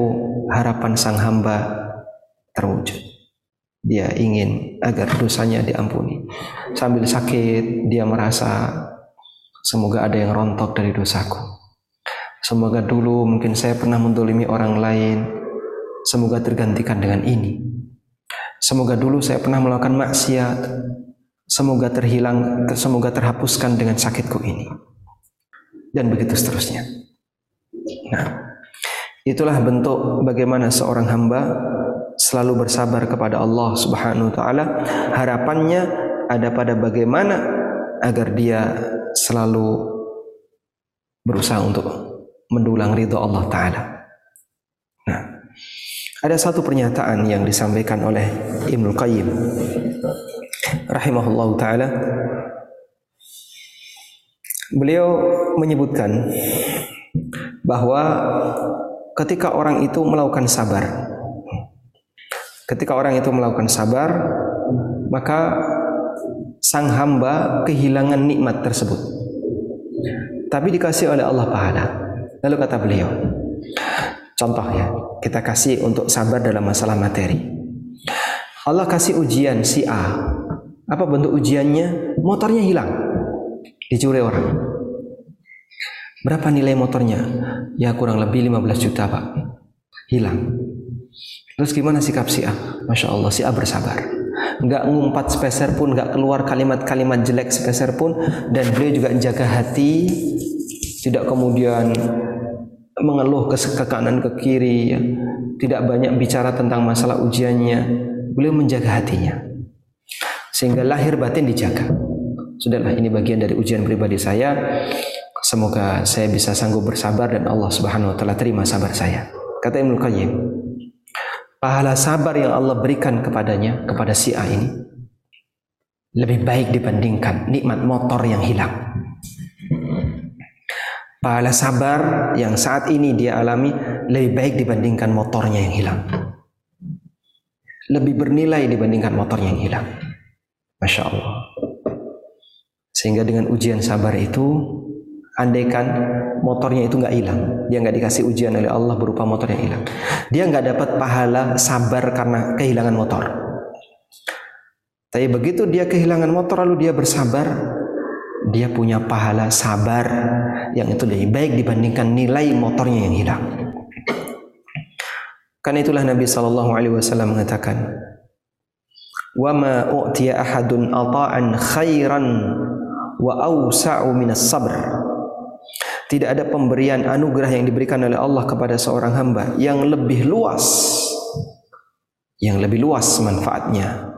harapan sang hamba terwujud. Dia ingin agar dosanya diampuni. Sambil sakit, dia merasa semoga ada yang rontok dari dosaku. Semoga dulu mungkin saya pernah mendolimi orang lain. Semoga tergantikan dengan ini. Semoga dulu saya pernah melakukan maksiat. Semoga terhilang, semoga terhapuskan dengan sakitku ini. Dan begitu seterusnya. Nah, itulah bentuk bagaimana seorang hamba selalu bersabar kepada Allah Subhanahu wa taala. Harapannya ada pada bagaimana agar dia selalu berusaha untuk mendulang ridho Allah Ta'ala. Nah, ada satu pernyataan yang disampaikan oleh Ibnu Qayyim rahimahullah taala. Beliau menyebutkan bahwa ketika orang itu melakukan sabar ketika orang itu melakukan sabar maka sang hamba kehilangan nikmat tersebut. Tapi dikasih oleh Allah pahala lalu kata beliau contoh ya kita kasih untuk sabar dalam masalah materi. Allah kasih ujian si A. Apa bentuk ujiannya? Motornya hilang. Dicuri orang. Berapa nilai motornya? Ya kurang lebih 15 juta pak. Hilang. Terus gimana sikap si A? Masya Allah si A bersabar. Nggak ngumpat sepeser pun, nggak keluar kalimat-kalimat jelek sepeser pun. Dan beliau juga jaga hati. Tidak kemudian mengeluh ke, ke kanan ke kiri ya. tidak banyak bicara tentang masalah ujiannya. Beliau menjaga hatinya. Sehingga lahir batin dijaga. Sudahlah ini bagian dari ujian pribadi saya. Semoga saya bisa sanggup bersabar dan Allah Subhanahu wa taala terima sabar saya. Kata Ibnu Qayyim pahala sabar yang Allah berikan kepadanya kepada si A ini lebih baik dibandingkan nikmat motor yang hilang pahala sabar yang saat ini dia alami lebih baik dibandingkan motornya yang hilang. Lebih bernilai dibandingkan motornya yang hilang. Masya Allah. Sehingga dengan ujian sabar itu, andaikan motornya itu nggak hilang, dia nggak dikasih ujian oleh Allah berupa motor yang hilang, dia nggak dapat pahala sabar karena kehilangan motor. Tapi begitu dia kehilangan motor lalu dia bersabar, dia punya pahala sabar yang itu lebih baik dibandingkan nilai motornya yang hilang. Karena itulah Nabi Shallallahu Alaihi Wasallam mengatakan, "Wa ma u'tiya ahadun ata'an khairan wa awsa'u minas sabr." Tidak ada pemberian anugerah yang diberikan oleh Allah kepada seorang hamba yang lebih luas, yang lebih luas manfaatnya,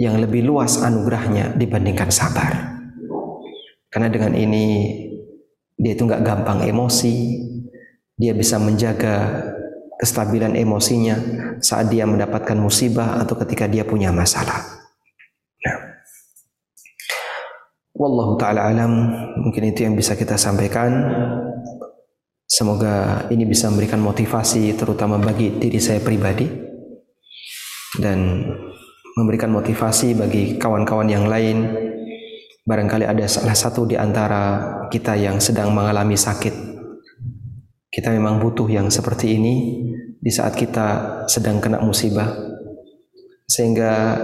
yang lebih luas anugerahnya dibandingkan sabar. Karena dengan ini dia itu nggak gampang emosi, dia bisa menjaga kestabilan emosinya saat dia mendapatkan musibah atau ketika dia punya masalah. Nah. Wallahu taala alam, mungkin itu yang bisa kita sampaikan. Semoga ini bisa memberikan motivasi terutama bagi diri saya pribadi dan memberikan motivasi bagi kawan-kawan yang lain barangkali ada salah satu di antara kita yang sedang mengalami sakit. Kita memang butuh yang seperti ini di saat kita sedang kena musibah. Sehingga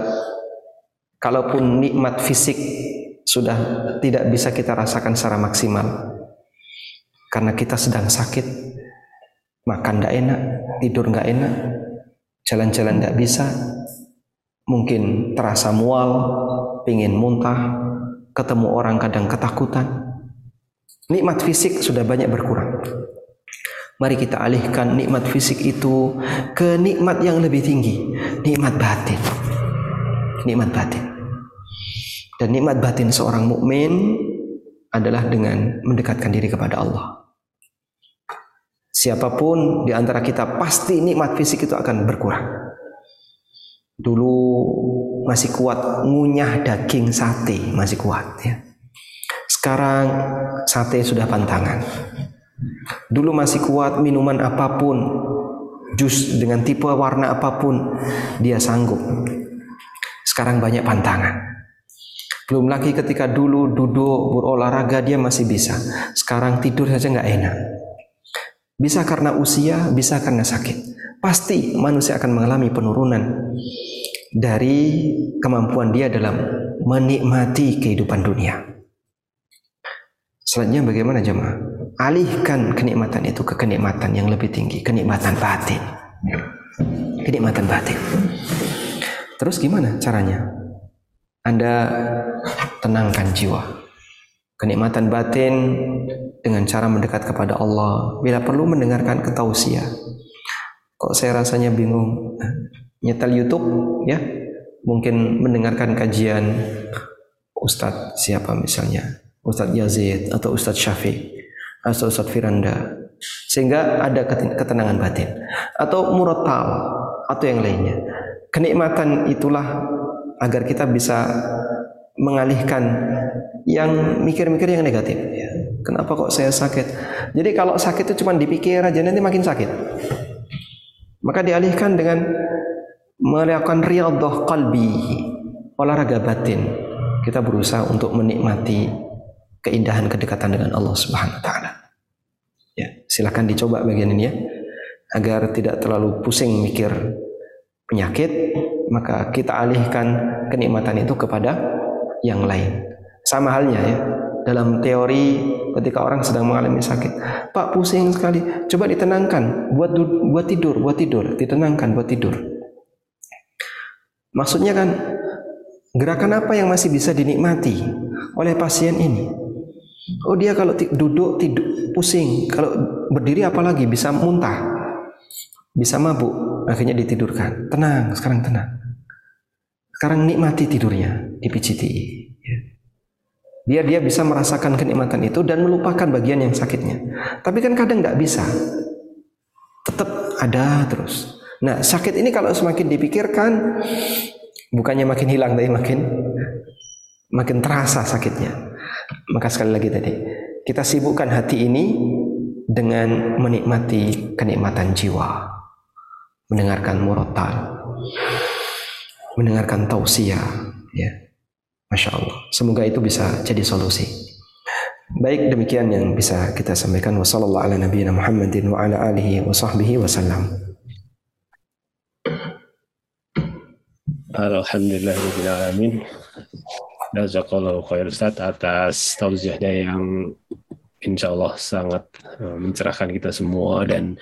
kalaupun nikmat fisik sudah tidak bisa kita rasakan secara maksimal karena kita sedang sakit, makan tidak enak, tidur nggak enak, jalan-jalan tidak bisa, mungkin terasa mual, pingin muntah, ketemu orang kadang ketakutan. Nikmat fisik sudah banyak berkurang. Mari kita alihkan nikmat fisik itu ke nikmat yang lebih tinggi, nikmat batin. Nikmat batin. Dan nikmat batin seorang mukmin adalah dengan mendekatkan diri kepada Allah. Siapa pun di antara kita pasti nikmat fisik itu akan berkurang. Dulu masih kuat ngunyah daging sate masih kuat ya. Sekarang sate sudah pantangan. Dulu masih kuat minuman apa pun, jus dengan tipe warna apa pun dia sanggup. Sekarang banyak pantangan. Belum lagi ketika dulu duduk berolahraga dia masih bisa. Sekarang tidur saja nggak enak. Bisa karena usia, bisa karena sakit. Pasti manusia akan mengalami penurunan dari kemampuan dia dalam menikmati kehidupan dunia. Selanjutnya bagaimana jemaah? Alihkan kenikmatan itu ke kenikmatan yang lebih tinggi, kenikmatan batin. Kenikmatan batin. Terus gimana caranya? Anda tenangkan jiwa. Kenikmatan batin dengan cara mendekat kepada Allah. Bila perlu mendengarkan ketausiah. Kok saya rasanya bingung? nyetel YouTube ya? Mungkin mendengarkan kajian Ustadz siapa misalnya? Ustadz Yazid atau Ustadz Syafi atau Ustaz Firanda. Sehingga ada keten- ketenangan batin. Atau murotal atau yang lainnya. Kenikmatan itulah agar kita bisa mengalihkan yang mikir-mikir yang negatif. Ya. kenapa kok saya sakit? Jadi kalau sakit itu cuma dipikir aja nanti makin sakit maka dialihkan dengan melakukan riyadhah qalbi olahraga batin. Kita berusaha untuk menikmati keindahan kedekatan dengan Allah Subhanahu wa taala. Ya silakan dicoba bagian ini ya. Agar tidak terlalu pusing mikir penyakit maka kita alihkan kenikmatan itu kepada yang lain. Sama halnya ya dalam teori ketika orang sedang mengalami sakit. Pak pusing sekali. Coba ditenangkan. Buat buat tidur buat tidur. Ditenangkan buat tidur. Maksudnya kan gerakan apa yang masih bisa dinikmati oleh pasien ini? Oh dia kalau duduk tidur pusing. Kalau berdiri apalagi bisa muntah. Bisa mabuk. Akhirnya ditidurkan. Tenang sekarang tenang. Sekarang nikmati tidurnya dipijiti ya. Biar dia bisa merasakan kenikmatan itu dan melupakan bagian yang sakitnya. Tapi kan kadang tidak bisa. Tetap ada terus. Nah sakit ini kalau semakin dipikirkan bukannya makin hilang tapi makin makin terasa sakitnya. Maka sekali lagi tadi kita sibukkan hati ini dengan menikmati kenikmatan jiwa. Mendengarkan murotal. Mendengarkan tausiah ya Masya Allah semoga itu bisa jadi solusi baik demikian yang bisa kita sampaikan wassalamualaikum ala nabiyina Muhammadin wa ala alihi wa sahbihi wasallam Alhamdulillahirrahmanirrahim. Jazakallahu khair Ustaz atas tausiahnya yang insya Allah sangat uh, mencerahkan kita semua dan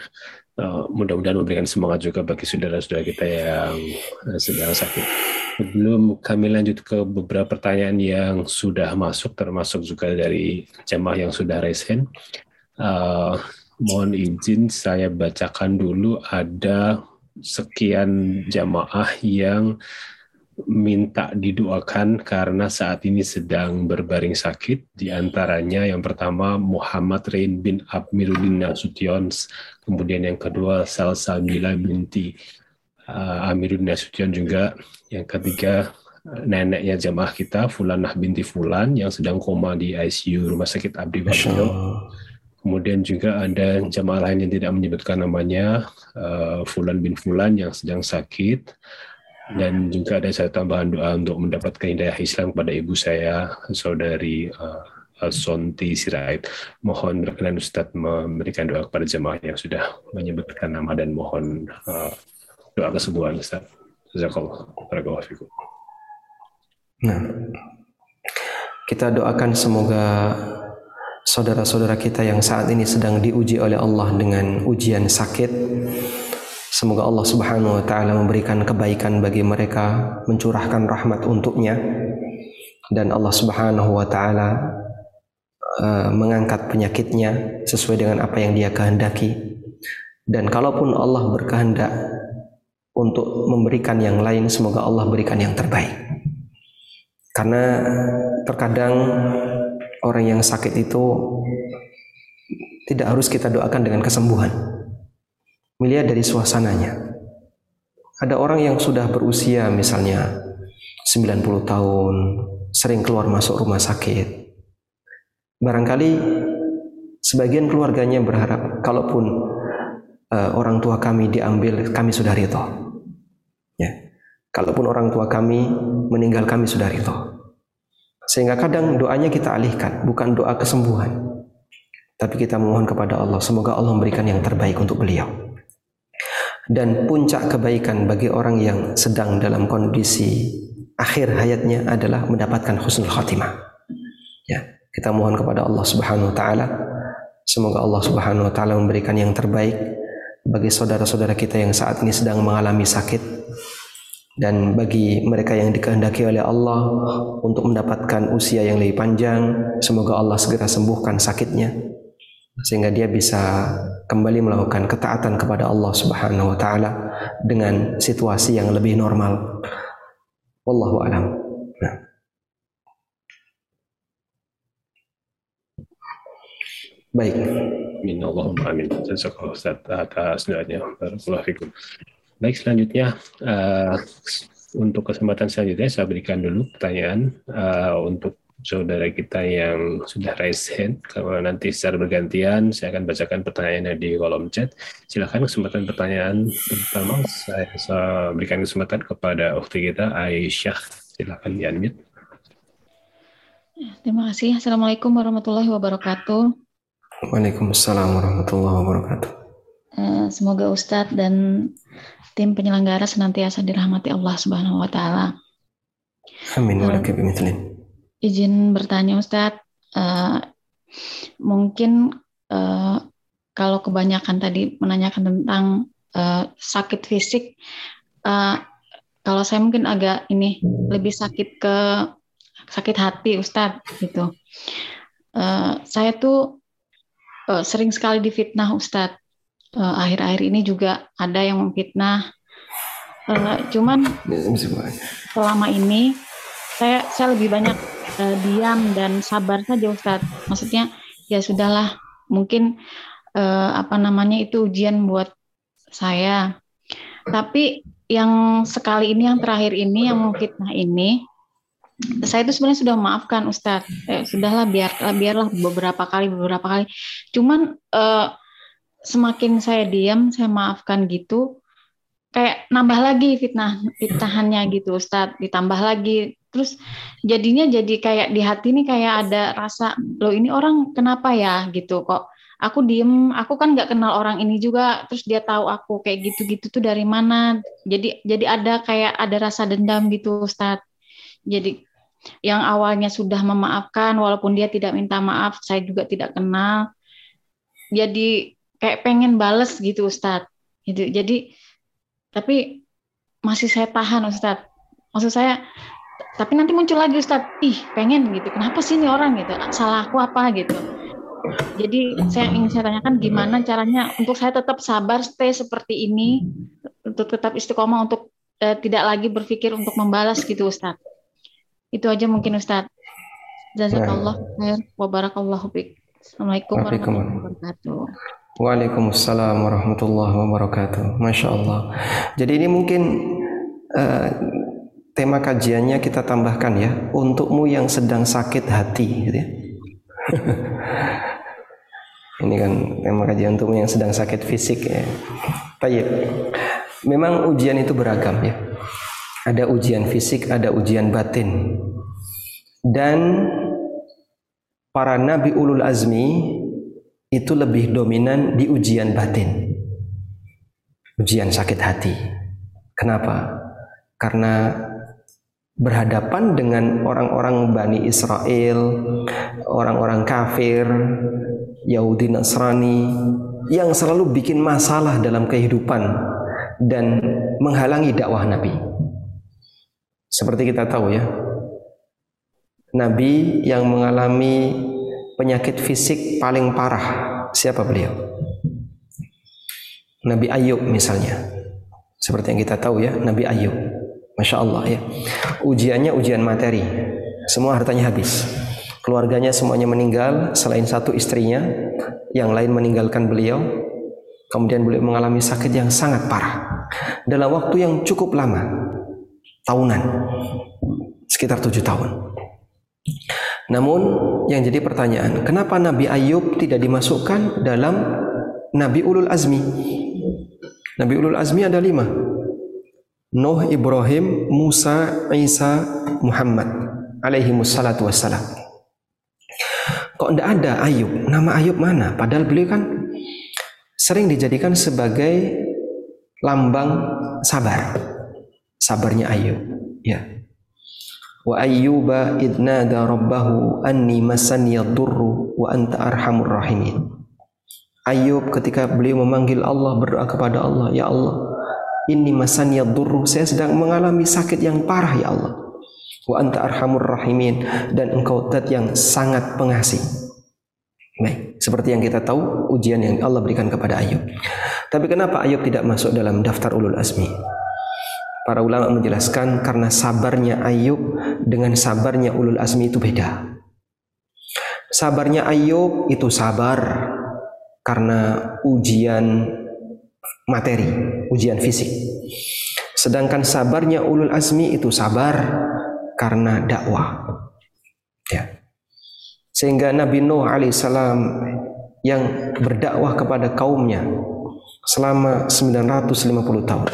uh, mudah-mudahan memberikan semangat juga bagi saudara-saudara kita yang uh, sedang sakit. Sebelum kami lanjut ke beberapa pertanyaan yang sudah masuk, termasuk juga dari jemaah yang sudah resen, uh, mohon izin saya bacakan dulu. Ada sekian jamaah yang minta didoakan karena saat ini sedang berbaring sakit. Di antaranya yang pertama Muhammad Rain bin Amiruddin Nasution, kemudian yang kedua Salsabila binti uh, Amiruddin Nasution juga, yang ketiga neneknya jamaah kita Fulanah binti Fulan yang sedang koma di ICU Rumah Sakit Abdi Waluyo. Kemudian juga ada jamaah lain yang tidak menyebutkan namanya, uh, Fulan bin Fulan yang sedang sakit. Dan juga ada saya tambahan doa untuk mendapatkan hidayah Islam kepada ibu saya, saudari uh, Sonti Sirait. Mohon berkenan Ustadz memberikan doa kepada jemaah yang sudah menyebutkan nama dan mohon uh, doa kesembuhan Ustadz. Jazakallah. Barakallahu. Nah, kita doakan semoga saudara-saudara kita yang saat ini sedang diuji oleh Allah dengan ujian sakit, semoga Allah Subhanahu wa taala memberikan kebaikan bagi mereka, mencurahkan rahmat untuknya dan Allah Subhanahu wa taala uh, mengangkat penyakitnya sesuai dengan apa yang Dia kehendaki. Dan kalaupun Allah berkehendak untuk memberikan yang lain, semoga Allah berikan yang terbaik. Karena terkadang orang yang sakit itu tidak harus kita doakan dengan kesembuhan. Melihat dari suasananya. Ada orang yang sudah berusia misalnya 90 tahun, sering keluar masuk rumah sakit. Barangkali sebagian keluarganya berharap kalaupun uh, orang tua kami diambil, kami sudah rito. Kalaupun orang tua kami meninggal, kami sudah rito. Sehingga kadang doanya kita alihkan, bukan doa kesembuhan. Tapi kita memohon kepada Allah, semoga Allah memberikan yang terbaik untuk beliau. Dan puncak kebaikan bagi orang yang sedang dalam kondisi akhir hayatnya adalah mendapatkan husnul khatimah. Ya, kita mohon kepada Allah Subhanahu wa taala semoga Allah Subhanahu wa taala memberikan yang terbaik bagi saudara-saudara kita yang saat ini sedang mengalami sakit dan bagi mereka yang dikehendaki oleh Allah untuk mendapatkan usia yang lebih panjang semoga Allah segera sembuhkan sakitnya sehingga dia bisa kembali melakukan ketaatan kepada Allah Subhanahu wa taala dengan situasi yang lebih normal wallahu alam nah. Baik. Amin Allahumma amin. Jazakallah Ustaz atas doanya. Barakallahu fikum. Baik selanjutnya uh, untuk kesempatan selanjutnya saya berikan dulu pertanyaan uh, untuk saudara kita yang sudah raise hand. Kalau nanti secara bergantian saya akan bacakan pertanyaannya di kolom chat. Silakan kesempatan pertanyaan pertama saya, saya berikan kesempatan kepada ukti kita Aisyah. Silakan di unmute. Ya, terima kasih. Assalamualaikum warahmatullahi wabarakatuh. Waalaikumsalam warahmatullahi wabarakatuh. Eh, semoga Ustadz dan tim penyelenggara senantiasa dirahmati Allah Subhanahu wa taala. Amin wa Uh, laka bimithlin. izin bertanya Ustadz, eh, mungkin eh, kalau kebanyakan tadi menanyakan tentang eh, sakit fisik, eh, kalau saya mungkin agak ini lebih sakit ke sakit hati Ustadz gitu. Eh, saya tuh eh, sering sekali difitnah Ustadz. Eh, akhir-akhir ini juga ada yang memfitnah. Eh, cuman selama ini saya saya lebih banyak eh, diam dan sabar saja Ustadz. Maksudnya ya sudahlah, mungkin eh, apa namanya itu ujian buat saya. Tapi yang sekali ini yang terakhir ini yang memfitnah ini saya itu sebenarnya sudah maafkan Ustadz. Eh, sudahlah biar biarlah beberapa kali beberapa kali. Cuman eh, semakin saya diam, saya maafkan gitu, kayak nambah lagi fitnah fitnahannya gitu Ustadz, ditambah lagi. Terus jadinya jadi kayak di hati ini kayak ada rasa, loh ini orang kenapa ya gitu kok. Aku diem, aku kan nggak kenal orang ini juga, terus dia tahu aku kayak gitu-gitu tuh dari mana. Jadi jadi ada kayak ada rasa dendam gitu Ustadz. Jadi yang awalnya sudah memaafkan, walaupun dia tidak minta maaf, saya juga tidak kenal. Jadi kayak pengen bales gitu Ustadz. Gitu. Jadi tapi masih saya tahan Ustadz. Maksud saya tapi nanti muncul lagi Ustadz, ih pengen gitu. Kenapa sih ini orang gitu? Salah aku apa gitu. Jadi saya ingin saya tanyakan gimana caranya untuk saya tetap sabar, stay seperti ini, untuk tetap istiqomah untuk eh, tidak lagi berpikir untuk membalas gitu Ustadz. Itu aja mungkin Ustadz. Jazakallah khair wa barakallahu fiik. Assalamualaikum warahmatullahi wabarakatuh. Waalaikumsalam warahmatullahi wabarakatuh. Masya Allah. Jadi ini mungkin eh, tema kajiannya kita tambahkan ya. Untukmu yang sedang sakit hati, gitu ya. ini kan tema kajian untukmu yang sedang sakit fisik ya. Tayyip. Memang ujian itu beragam ya. Ada ujian fisik, ada ujian batin. Dan para nabi ulul azmi itu lebih dominan di ujian batin. Ujian sakit hati. Kenapa? Karena berhadapan dengan orang-orang Bani Israel, orang-orang kafir, Yahudi Nasrani yang selalu bikin masalah dalam kehidupan dan menghalangi dakwah Nabi. Seperti kita tahu ya, Nabi yang mengalami penyakit fisik paling parah siapa beliau? Nabi Ayub misalnya. Seperti yang kita tahu ya, Nabi Ayub. Masya Allah ya. Ujiannya ujian materi. Semua hartanya habis. Keluarganya semuanya meninggal selain satu istrinya, yang lain meninggalkan beliau. Kemudian beliau mengalami sakit yang sangat parah. Dalam waktu yang cukup lama, tahunan, sekitar tujuh tahun. Namun yang jadi pertanyaan, kenapa Nabi Ayub tidak dimasukkan dalam Nabi Ulul Azmi? Nabi Ulul Azmi ada lima. Nuh, Ibrahim, Musa, Isa, Muhammad alaihi wassalatu wassalam. Kok tidak ada Ayub? Nama Ayub mana? Padahal beliau kan sering dijadikan sebagai lambang sabar. Sabarnya Ayub. Ya. Wa ayyuba idnada rabbahu anni masani durru wa anta arhamur rahimin. Ayub ketika beliau memanggil Allah berdoa kepada Allah, ya Allah, ini masani durru, saya sedang mengalami sakit yang parah ya Allah. Wa anta arhamur rahimin dan engkau zat yang sangat pengasih. Baik, seperti yang kita tahu ujian yang Allah berikan kepada Ayub. Tapi kenapa Ayub tidak masuk dalam daftar ulul azmi? Para ulama menjelaskan karena sabarnya Ayub dengan sabarnya ulul azmi itu beda. Sabarnya Ayub itu sabar karena ujian materi, ujian fisik. Sedangkan sabarnya ulul azmi itu sabar karena dakwah. Ya. Sehingga Nabi Nuh alaihissalam yang berdakwah kepada kaumnya selama 950 tahun.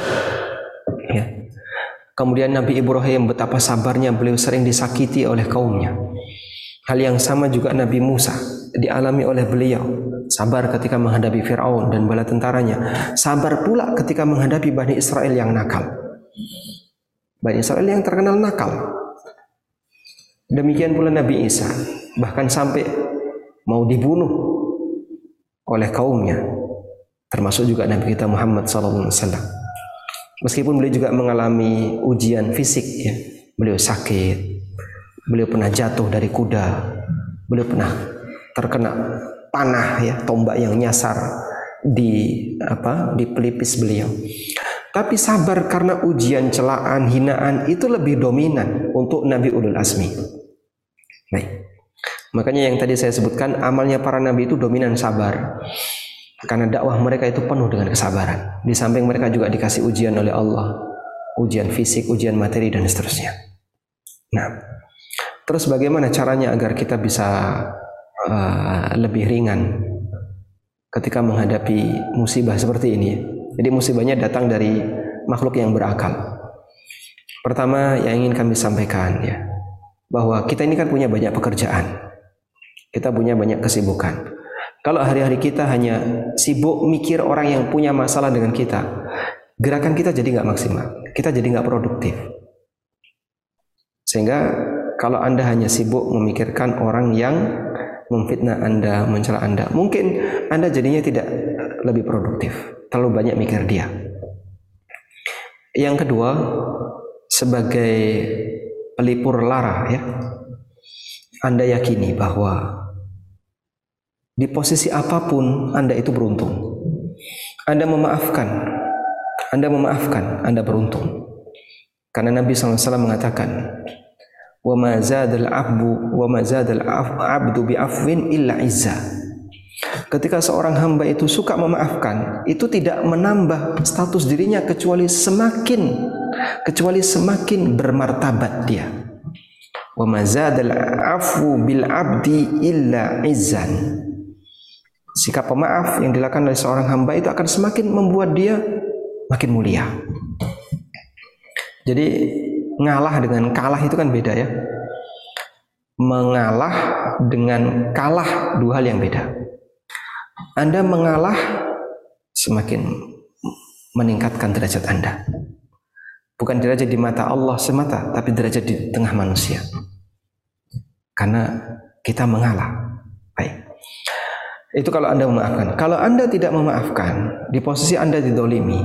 Kemudian Nabi Ibrahim betapa sabarnya beliau sering disakiti oleh kaumnya. Hal yang sama juga Nabi Musa dialami oleh beliau. Sabar ketika menghadapi Firaun dan bala tentaranya. Sabar pula ketika menghadapi Bani Israel yang nakal. Bani Israel yang terkenal nakal. Demikian pula Nabi Isa, bahkan sampai mau dibunuh oleh kaumnya, termasuk juga Nabi kita Muhammad SAW. Meskipun beliau juga mengalami ujian fisik, ya, beliau sakit, beliau pernah jatuh dari kuda, beliau pernah terkena panah ya, tombak yang nyasar di apa di pelipis beliau. Tapi sabar karena ujian, celaan, hinaan itu lebih dominan untuk Nabi Ulul Azmi. Baik. Makanya yang tadi saya sebutkan amalnya para nabi itu dominan sabar. Karena dakwah mereka itu penuh dengan kesabaran. Di samping mereka juga dikasih ujian oleh Allah. Ujian fisik, ujian materi dan seterusnya. Nah, terus bagaimana caranya agar kita bisa uh, lebih ringan ketika menghadapi musibah seperti ini? Jadi musibahnya datang dari makhluk yang berakal. Pertama yang ingin kami sampaikan ya, bahwa kita ini kan punya banyak pekerjaan. Kita punya banyak kesibukan. Kalau hari-hari kita hanya sibuk mikir orang yang punya masalah dengan kita, gerakan kita jadi nggak maksimal. Kita jadi nggak produktif. Sehingga kalau Anda hanya sibuk memikirkan orang yang memfitnah Anda, mencela Anda, mungkin Anda jadinya tidak lebih produktif terlalu banyak mikir dia. Yang kedua, sebagai pelipur lara ya, Anda yakini bahwa di posisi apa pun Anda itu beruntung. Anda memaafkan, Anda memaafkan, Anda beruntung. Karena Nabi SAW mengatakan, "Wa ma zadal abdu wa ma zadal abdu bi afwin illa izzah." Ketika seorang hamba itu suka memaafkan, itu tidak menambah status dirinya kecuali semakin kecuali semakin bermartabat dia. Wa mazadal afu bil abdi illa. Sikap pemaaf yang dilakukan oleh seorang hamba itu akan semakin membuat dia makin mulia. Jadi ngalah dengan kalah itu kan beda ya. Mengalah dengan kalah dua hal yang beda. Anda mengalah semakin meningkatkan derajat Anda. Bukan derajat di mata Allah semata, tapi derajat di tengah manusia. Karena kita mengalah. Baik. Itu kalau Anda memaafkan. Kalau Anda tidak memaafkan, di posisi Anda didolimi,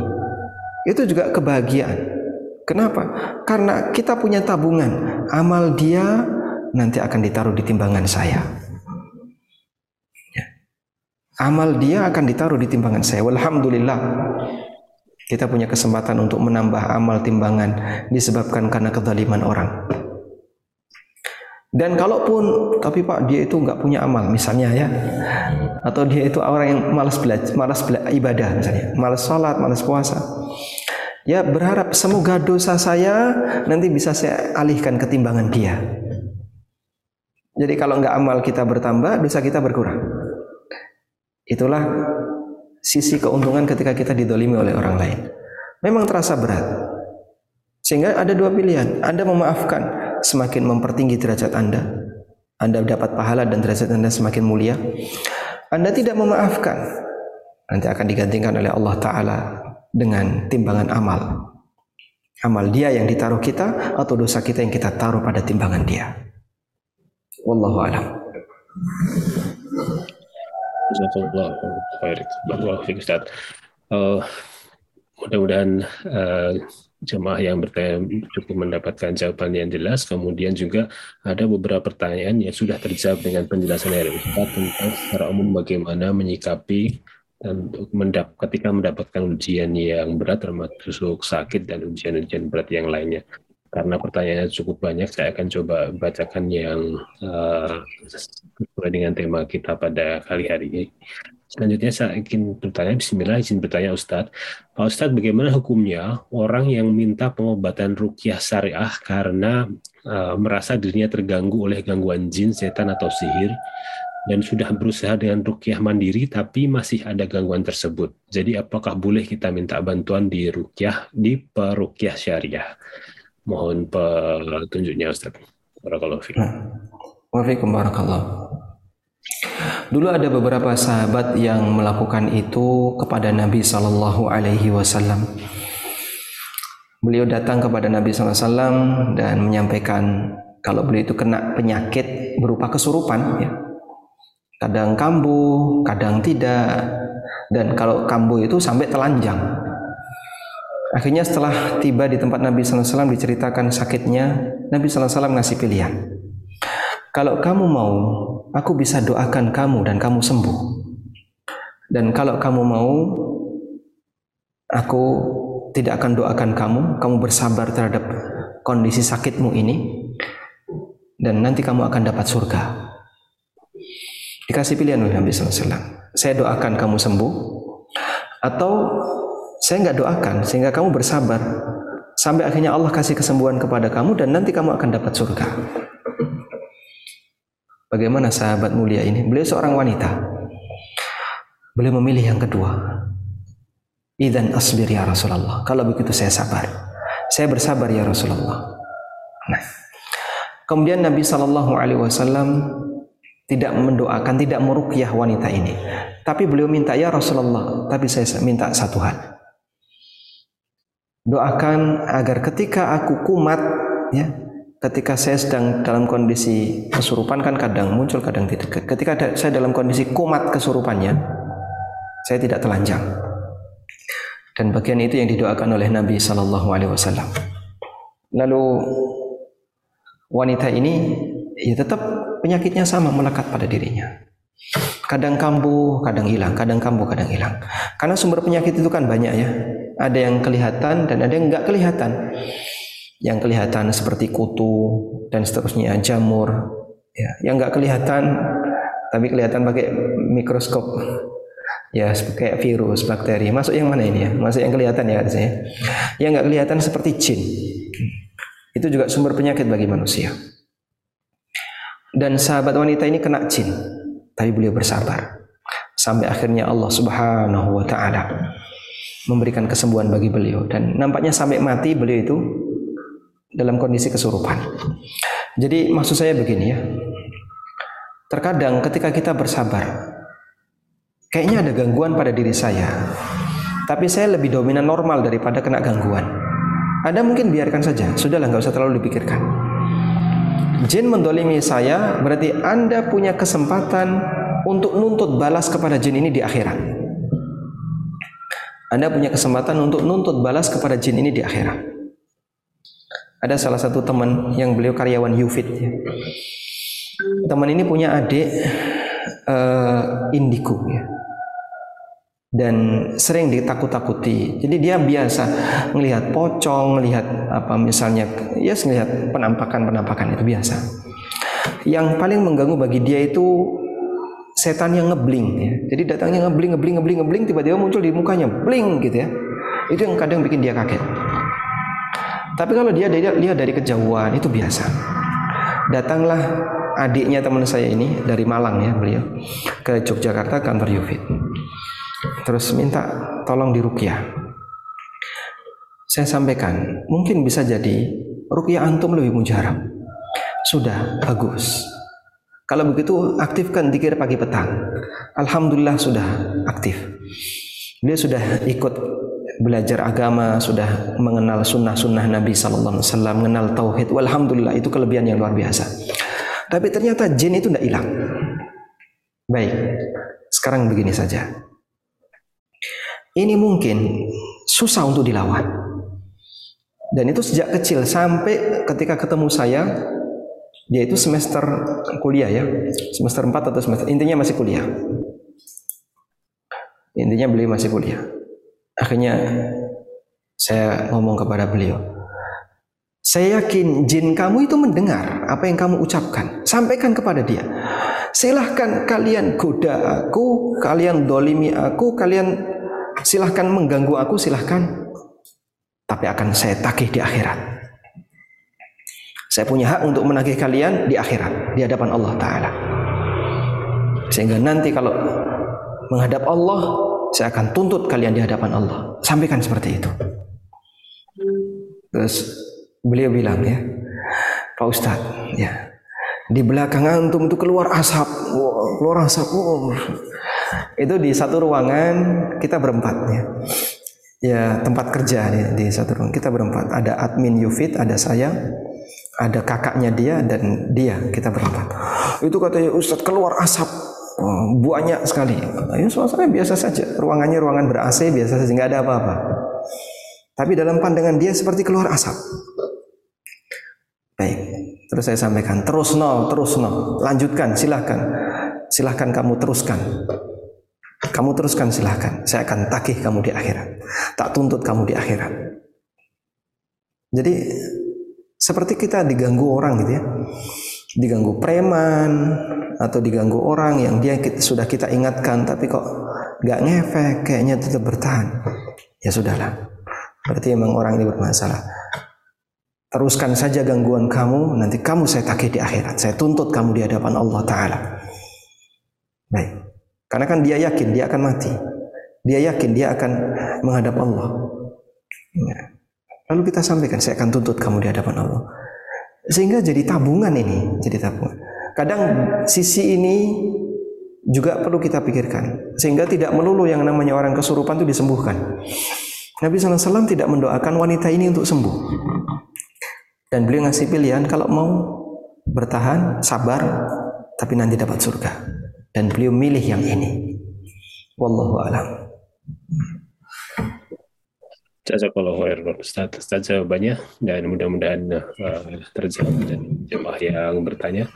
itu juga kebahagiaan. Kenapa? Karena kita punya tabungan. Amal dia nanti akan ditaruh di timbangan saya amal dia akan ditaruh di timbangan saya. Walhamdulillah. Kita punya kesempatan untuk menambah amal timbangan disebabkan karena kezaliman orang. Dan kalaupun tapi Pak dia itu nggak punya amal misalnya ya, atau dia itu orang yang malas belajar, malas bela ibadah misalnya, malas sholat, malas puasa. Ya berharap semoga dosa saya nanti bisa saya alihkan ke timbangan dia. Jadi kalau nggak amal kita bertambah, dosa kita berkurang. Itulah sisi keuntungan ketika kita didolimi oleh orang lain. Memang terasa berat. Sehingga ada dua pilihan. Anda memaafkan, semakin mempertinggi derajat Anda. Anda dapat pahala dan derajat Anda semakin mulia. Anda tidak memaafkan, nanti akan digantikan oleh Allah Ta'ala dengan timbangan amal. Amal dia yang ditaruh kita atau dosa kita yang kita taruh pada timbangan dia. Wallahu a'lam. Jazakallah khair. Uh, mudah-mudahan uh, jemaah yang bertanya cukup mendapatkan jawaban yang jelas. Kemudian juga ada beberapa pertanyaan yang sudah terjawab dengan penjelasan dari Ustaz tentang secara umum bagaimana menyikapi dan mendap ketika mendapatkan ujian yang berat termasuk sakit dan ujian-ujian berat yang lainnya. karena pertanyaannya cukup banyak, saya akan coba bacakan yang uh, sesuai dengan tema kita pada kali hari ini. Selanjutnya saya ingin bertanya, Bismillah izin bertanya Ustadz. Pak Ustadz, bagaimana hukumnya orang yang minta pengobatan rukyah syariah karena uh, merasa dirinya terganggu oleh gangguan jin, setan, atau sihir, dan sudah berusaha dengan rukyah mandiri tapi masih ada gangguan tersebut. Jadi apakah boleh kita minta bantuan di rukyah di perukyah syariah? Mohon petunjuknya Ustaz. Barakallahu fiik. Waalaikumsalam Dulu ada beberapa sahabat yang melakukan itu kepada Nabi Shallallahu Alaihi Wasallam. Beliau datang kepada Nabi Sallallahu Alaihi Wasallam dan menyampaikan kalau beliau itu kena penyakit berupa kesurupan, ya, kadang kambuh, kadang tidak, dan kalau kambuh itu sampai telanjang. Akhirnya setelah tiba di tempat Nabi SAW diceritakan sakitnya, Nabi SAW ngasih pilihan. Kalau kamu mau, aku bisa doakan kamu dan kamu sembuh. Dan kalau kamu mau, aku tidak akan doakan kamu, kamu bersabar terhadap kondisi sakitmu ini, dan nanti kamu akan dapat surga. Dikasih pilihan oleh Nabi SAW. Saya doakan kamu sembuh, atau saya nggak doakan sehingga kamu bersabar sampai akhirnya Allah kasih kesembuhan kepada kamu dan nanti kamu akan dapat surga. Bagaimana sahabat mulia ini? Beliau seorang wanita. Beliau memilih yang kedua. Idan asbir ya Rasulullah. Kalau begitu saya sabar. Saya bersabar ya Rasulullah. Nah, kemudian Nabi Wasallam tidak mendoakan, tidak merukyah wanita ini. Tapi beliau minta, ya Rasulullah, tapi saya minta satu hal. Doakan agar ketika aku kumat, ya, ketika saya sedang dalam kondisi kesurupan kan kadang muncul, kadang tidak. Ketika saya dalam kondisi kumat kesurupannya, saya tidak telanjang. Dan bagian itu yang didoakan oleh Nabi Shallallahu Alaihi Wasallam. Lalu wanita ini ya tetap penyakitnya sama melekat pada dirinya. Kadang kambuh, kadang hilang, kadang kambuh, kadang hilang. Karena sumber penyakit itu kan banyak ya. Ada yang kelihatan dan ada yang enggak kelihatan. Yang kelihatan seperti kutu dan seterusnya, jamur. Ya, yang enggak kelihatan tapi kelihatan pakai mikroskop. Ya, kayak virus, bakteri. Masuk yang mana ini ya? Masuk yang kelihatan ya saya. Yang enggak kelihatan seperti jin. Itu juga sumber penyakit bagi manusia. Dan sahabat wanita ini kena jin, tapi beliau bersabar. Sampai akhirnya Allah Subhanahu wa taala memberikan kesembuhan bagi beliau dan nampaknya sampai mati beliau itu dalam kondisi kesurupan. Jadi maksud saya begini ya. Terkadang ketika kita bersabar, kayaknya ada gangguan pada diri saya. Tapi saya lebih dominan normal daripada kena gangguan. Anda mungkin biarkan saja, sudahlah nggak usah terlalu dipikirkan jin mendolimi saya, berarti Anda punya kesempatan untuk nuntut balas kepada jin ini di akhirat. Anda punya kesempatan untuk nuntut balas kepada jin ini di akhirat. Ada salah satu teman yang beliau karyawan Yufit. Ya. Teman ini punya adik uh, indigo ya dan sering ditakut-takuti. Jadi dia biasa melihat pocong, melihat apa misalnya ya melihat penampakan-penampakan itu biasa. Yang paling mengganggu bagi dia itu setan yang ngebling ya. Jadi datangnya ngebling ngebling ngebling ngebling tiba-tiba muncul di mukanya bling gitu ya. Itu yang kadang bikin dia kaget. Tapi kalau dia lihat dari kejauhan itu biasa. Datanglah adiknya teman saya ini dari Malang ya beliau ke Yogyakarta kantor Yufit terus minta tolong dirukyah. Saya sampaikan, mungkin bisa jadi rukyah antum lebih mujarab. Sudah bagus. Kalau begitu aktifkan dikir pagi petang. Alhamdulillah sudah aktif. Dia sudah ikut belajar agama, sudah mengenal sunnah-sunnah Nabi Sallallahu Alaihi Wasallam, mengenal tauhid. Walhamdulillah itu kelebihan yang luar biasa. Tapi ternyata jin itu tidak hilang. Baik, sekarang begini saja. Ini mungkin susah untuk dilawan. Dan itu sejak kecil sampai ketika ketemu saya, dia itu semester kuliah ya, semester 4 atau semester, intinya masih kuliah. Intinya beliau masih kuliah. Akhirnya saya ngomong kepada beliau, Saya yakin jin kamu itu mendengar apa yang kamu ucapkan. Sampaikan kepada dia. Silahkan kalian goda aku, kalian dolimi aku, kalian silahkan mengganggu aku, silahkan. Tapi akan saya tagih di akhirat. Saya punya hak untuk menagih kalian di akhirat, di hadapan Allah Ta'ala. Sehingga nanti kalau menghadap Allah, saya akan tuntut kalian di hadapan Allah. Sampaikan seperti itu. Terus beliau bilang ya, Pak Ustadz, ya, di belakang antum itu keluar asap, wow, keluar asap, wow. itu di satu ruangan kita berempat ya, ya tempat kerja di, di satu ruangan kita berempat, ada admin Yufit, ada saya, ada kakaknya dia dan dia kita berempat. Itu katanya Ustadz keluar asap, banyak sekali. Ya suasana biasa saja, ruangannya ruangan ber AC biasa saja, nggak ada apa-apa. Tapi dalam pandangan dia seperti keluar asap. Baik, terus saya sampaikan, terus no, terus no, lanjutkan, silahkan, silahkan kamu teruskan. Kamu teruskan silahkan, saya akan tagih kamu di akhirat. Tak tuntut kamu di akhirat. Jadi seperti kita diganggu orang gitu ya. Diganggu preman atau diganggu orang yang dia kita, sudah kita ingatkan tapi kok nggak ngefek, kayaknya tetap bertahan. Ya sudahlah. Berarti emang orang ini bermasalah. Teruskan saja gangguan kamu, nanti kamu saya tagih di akhirat. Saya tuntut kamu di hadapan Allah Ta'ala. Baik. Karena kan dia yakin dia akan mati. Dia yakin dia akan menghadap Allah. Ya. Lalu kita sampaikan, saya akan tuntut kamu di hadapan Allah. Sehingga jadi tabungan ini, jadi tabungan. Kadang sisi ini juga perlu kita pikirkan. Sehingga tidak melulu yang namanya orang kesurupan itu disembuhkan. Nabi SAW tidak mendoakan wanita ini untuk sembuh. Dan beliau ngasih pilihan kalau mau bertahan, sabar, tapi nanti dapat surga. Dan beliau milih yang ini. Wallahu a'lam. Jazakallahu khairan Ustaz atas jawabannya? Dan mudah-mudahan uh, terjawab dan jemaah yang bertanya.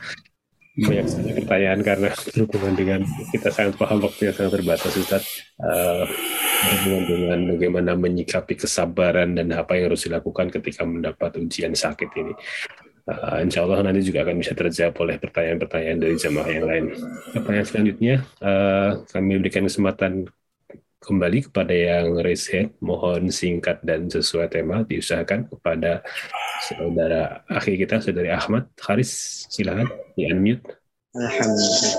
Banyak sekali pertanyaan karena berhubungan dengan kita sangat paham waktu yang sangat terbatas Ustaz. Uh, berhubungan dengan bagaimana menyikapi kesabaran dan apa yang harus dilakukan ketika mendapat ujian sakit ini. Uh, insya Allah nanti juga akan bisa terjawab oleh pertanyaan-pertanyaan dari jemaah yang lain. Pertanyaan selanjutnya uh, kami berikan kesempatan kembali kepada yang raise hand, mohon singkat dan sesuai tema diusahakan kepada saudara akhir kita, saudari Ahmad Haris, silakan di unmute. Alhamdulillah.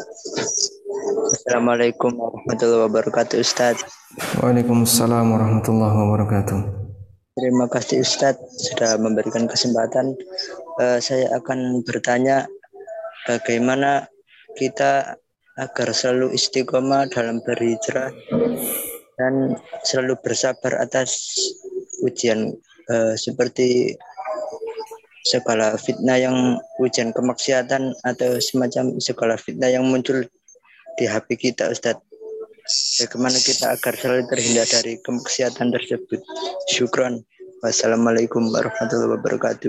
Assalamualaikum warahmatullahi wabarakatuh Ustaz. Waalaikumsalam warahmatullahi wabarakatuh. Terima kasih Ustaz sudah memberikan kesempatan. Uh, saya akan bertanya bagaimana kita agar selalu istiqomah dalam berhijrah dan selalu bersabar atas ujian uh, seperti segala fitnah yang ujian kemaksiatan atau semacam segala fitnah yang muncul di HP kita Ustadz. Bagaimana kita agar selalu terhindar dari kemaksiatan tersebut? Syukron. Wassalamualaikum warahmatullahi wabarakatuh.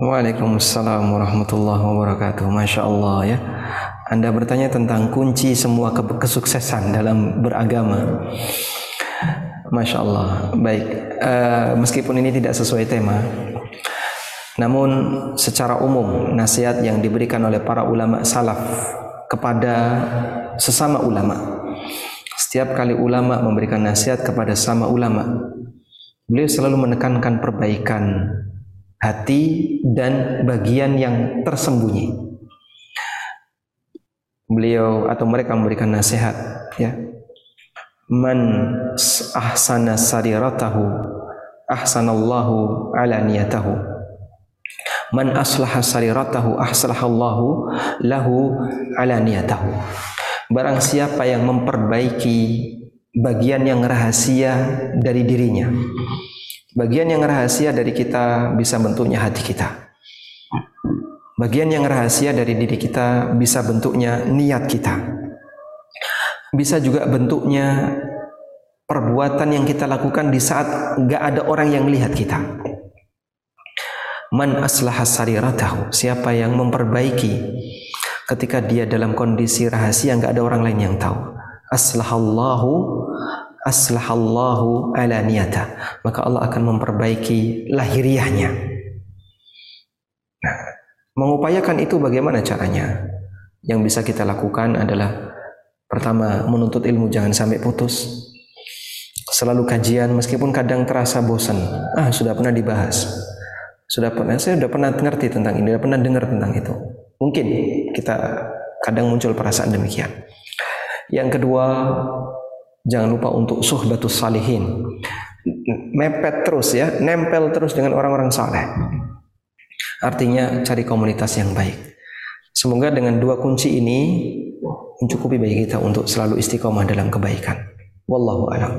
Waalaikumsalam warahmatullahi wabarakatuh. Masya Allah ya anda bertanya tentang kunci semua ke kesuksesan dalam beragama. Masya Allah. Baik, uh, meskipun ini tidak sesuai tema, namun secara umum nasihat yang diberikan oleh para ulama salaf kepada sesama ulama. Setiap kali ulama memberikan nasihat kepada sama ulama, beliau selalu menekankan perbaikan hati dan bagian yang tersembunyi beliau atau mereka memberikan nasihat ya. Man ahsana sariratahu ahsanallahu ala niyatahu. Man aslaha sariratahu aslahallahu lahu ala niyatahu. Barang siapa yang memperbaiki bagian yang rahasia dari dirinya bagian yang rahasia dari kita bisa bentuknya hati kita Bagian yang rahasia dari diri kita bisa bentuknya niat kita. Bisa juga bentuknya perbuatan yang kita lakukan di saat nggak ada orang yang melihat kita. Man aslaha sariratahu, siapa yang memperbaiki ketika dia dalam kondisi rahasia nggak ada orang lain yang tahu. Aslahallahu aslahallahu ala niyata. Maka Allah akan memperbaiki lahiriahnya Mengupayakan itu bagaimana caranya? Yang bisa kita lakukan adalah pertama menuntut ilmu jangan sampai putus. Selalu kajian meskipun kadang terasa bosan. Ah, sudah pernah dibahas. Sudah pernah saya sudah pernah ngerti tentang ini, sudah pernah dengar tentang itu. Mungkin kita kadang muncul perasaan demikian. Yang kedua, jangan lupa untuk suhbatus salihin. Mepet terus ya, nempel terus dengan orang-orang saleh. Artinya cari komunitas yang baik. Semoga dengan dua kunci ini mencukupi bagi kita untuk selalu istiqomah dalam kebaikan. Wallahu a'lam.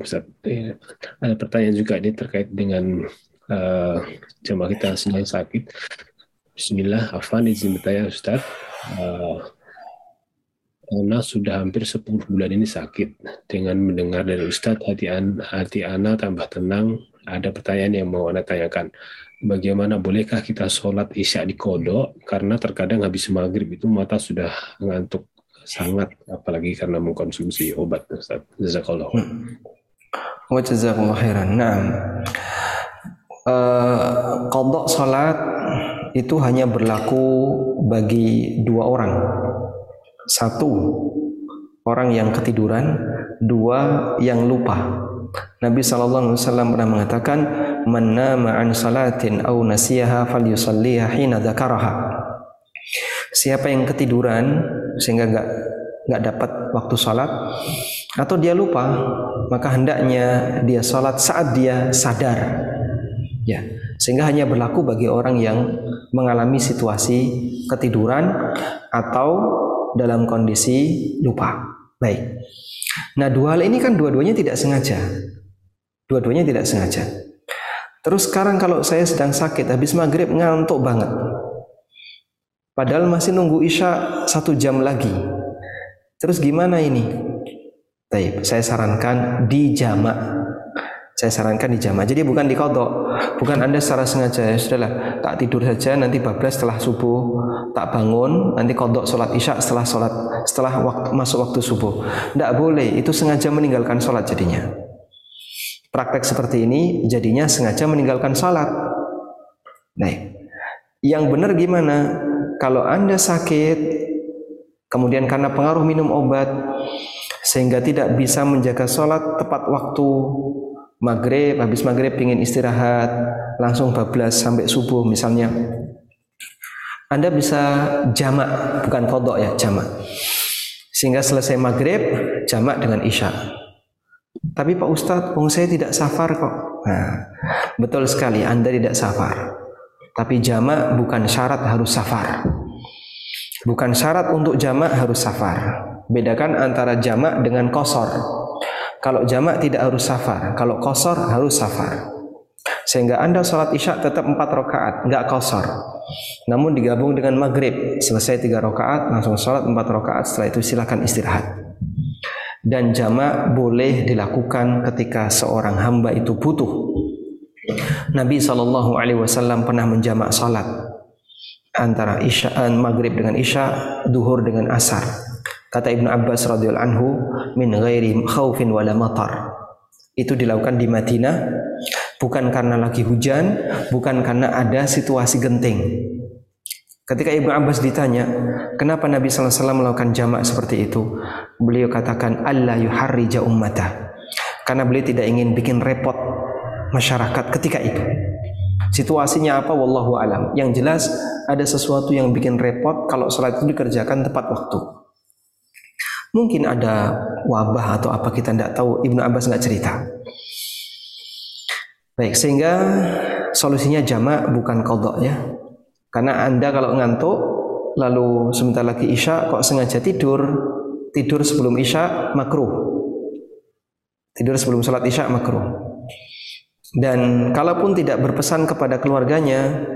Ustaz. Eh, Ada pertanyaan juga ini terkait dengan uh, jemaah kita sedang sakit. Bismillah, Afan izin bertanya Ustaz. Uh, Ana sudah hampir 10 bulan ini sakit. Dengan mendengar dari Ustadz, hati, an, hati Ana tambah tenang. Ada pertanyaan yang mau Ana tanyakan. Bagaimana bolehkah kita sholat isya di kodok? Karena terkadang habis maghrib itu mata sudah ngantuk sangat, apalagi karena mengkonsumsi obat. Jazakallah. Wa jazakumullah khairan. Nah, uh, kodok salat itu hanya berlaku bagi dua orang. Satu, orang yang ketiduran. Dua, yang lupa. Nabi sallallahu alaihi wasallam pernah mengatakan, "Man nama an salatin aw nasiyaha falyusalliha hina dzakaraha." Siapa yang ketiduran sehingga nggak nggak dapat waktu salat atau dia lupa, maka hendaknya dia salat saat dia sadar. Ya, sehingga hanya berlaku bagi orang yang mengalami situasi ketiduran atau dalam kondisi lupa. Baik. Nah, dua hal ini kan dua-duanya tidak sengaja. Dua-duanya tidak sengaja. Terus sekarang kalau saya sedang sakit, habis maghrib ngantuk banget. Padahal masih nunggu isya satu jam lagi. Terus gimana ini? Baik, saya sarankan di jamak. Saya sarankan di jamak. Jadi bukan di kodok. Bukan Anda secara sengaja ya sudahlah tak tidur saja nanti bablas setelah subuh tak bangun nanti kodok sholat isya setelah sholat setelah waktu, masuk waktu subuh. Tidak boleh. Itu sengaja meninggalkan sholat jadinya. Praktek seperti ini jadinya sengaja meninggalkan sholat. Nah, yang benar gimana? Kalau Anda sakit, kemudian karena pengaruh minum obat, sehingga tidak bisa menjaga sholat tepat waktu maghrib, habis maghrib ingin istirahat, langsung bablas sampai subuh misalnya. Anda bisa jamak, bukan kodok ya, jamak. Sehingga selesai maghrib, jamak dengan isya. Tapi Pak Ustadz, oh saya tidak safar kok. Nah, betul sekali, Anda tidak safar. Tapi jamak bukan syarat harus safar. Bukan syarat untuk jamak harus safar. Bedakan antara jamak dengan kosor. Kalau jamak tidak harus safar, kalau kosor harus safar. Sehingga Anda sholat isya tetap empat rakaat, nggak kosor. Namun digabung dengan maghrib, selesai tiga rakaat, langsung sholat empat rakaat. Setelah itu silakan istirahat. Dan jamak boleh dilakukan ketika seorang hamba itu butuh Nabi Shallallahu Alaihi Wasallam pernah menjamak salat antara isya eh, maghrib dengan isya, duhur dengan asar. Kata Ibnu Abbas radhiyallahu anhu, min ghairi khaufin wala matar. Itu dilakukan di Madinah bukan karena lagi hujan, bukan karena ada situasi genting. Ketika Ibnu Abbas ditanya, kenapa Nabi Sallallahu Alaihi Wasallam melakukan jamak seperti itu? Beliau katakan, Allah yuharrija ummata. Karena beliau tidak ingin bikin repot masyarakat ketika itu. Situasinya apa? Wallahu alam. Yang jelas ada sesuatu yang bikin repot kalau sholat itu dikerjakan tepat waktu. Mungkin ada wabah atau apa kita tidak tahu. Ibnu Abbas nggak cerita. Baik, sehingga solusinya jamak bukan kodok ya. Karena anda kalau ngantuk lalu sebentar lagi isya kok sengaja tidur tidur sebelum isya makruh. Tidur sebelum sholat isya makruh. Dan kalaupun tidak berpesan kepada keluarganya,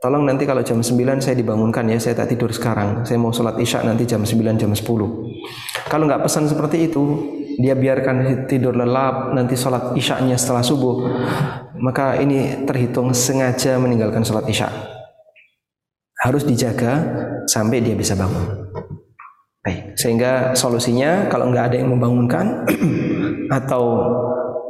tolong nanti kalau jam 9 saya dibangunkan ya, saya tak tidur sekarang. Saya mau sholat isya nanti jam 9, jam 10. Kalau nggak pesan seperti itu, dia biarkan tidur lelap, nanti sholat isya-nya setelah subuh, maka ini terhitung sengaja meninggalkan sholat isya. Harus dijaga sampai dia bisa bangun. Baik, sehingga solusinya kalau nggak ada yang membangunkan atau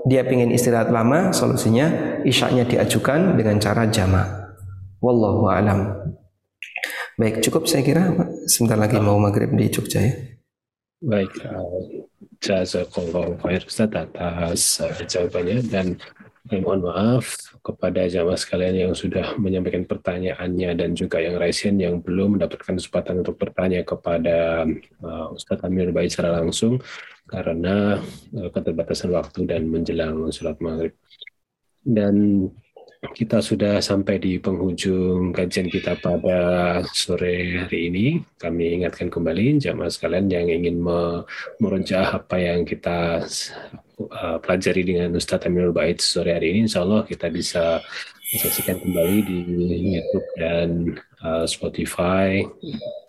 dia ingin istirahat lama, solusinya isyaknya diajukan dengan cara jamaah. Wallahu a'lam. Baik, cukup saya kira. Sebentar lagi mau maghrib di Jogja ya. Baik, uh, jazakallahu khair Ustaz atas uh, jawabannya dan eh, mohon maaf kepada jamaah sekalian yang sudah menyampaikan pertanyaannya dan juga yang raisen yang belum mendapatkan kesempatan untuk bertanya kepada uh, Ustadz Amir Baik secara langsung karena keterbatasan waktu dan menjelang sholat maghrib. Dan kita sudah sampai di penghujung kajian kita pada sore hari ini. Kami ingatkan kembali jamaah sekalian yang ingin merenjah apa yang kita uh, pelajari dengan Ustadz Aminul Bait sore hari ini. Insya Allah kita bisa saksikan kembali di YouTube dan uh, Spotify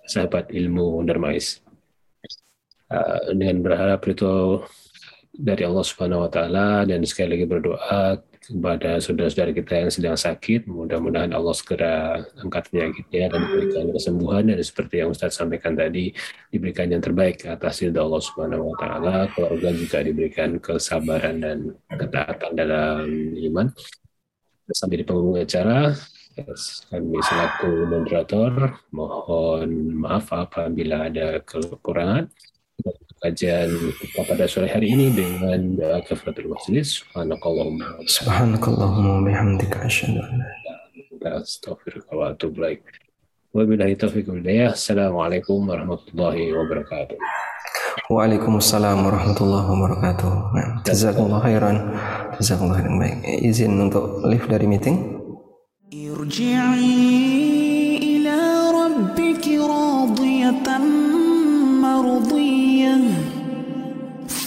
Sahabat Ilmu Dermais. Uh, dengan berharap itu dari Allah Subhanahu wa taala dan sekali lagi berdoa kepada saudara-saudara kita yang sedang sakit. Mudah-mudahan Allah segera angkat penyakitnya dan diberikan kesembuhan dan seperti yang Ustaz sampaikan tadi diberikan yang terbaik atas ridha Allah Subhanahu wa taala. Keluarga juga diberikan kesabaran dan ketaatan dalam iman. Sampai di penghujung acara, kami selaku moderator mohon maaf apabila ada kekurangan kajian kita pada sore hari ini dengan doa kafaratul majelis. Subhanakallahumma. Subhanakallahumma bihamdika asyhadu an la ilaha wa atubu ilaik. Wabillahi taufiq wal hidayah. Assalamualaikum warahmatullahi wabarakatuh. Waalaikumsalam warahmatullahi wabarakatuh. Jazakallah khairan. Jazakallah khairan baik. Izin untuk lift dari meeting. Irji'i ila rabbiki radiyatan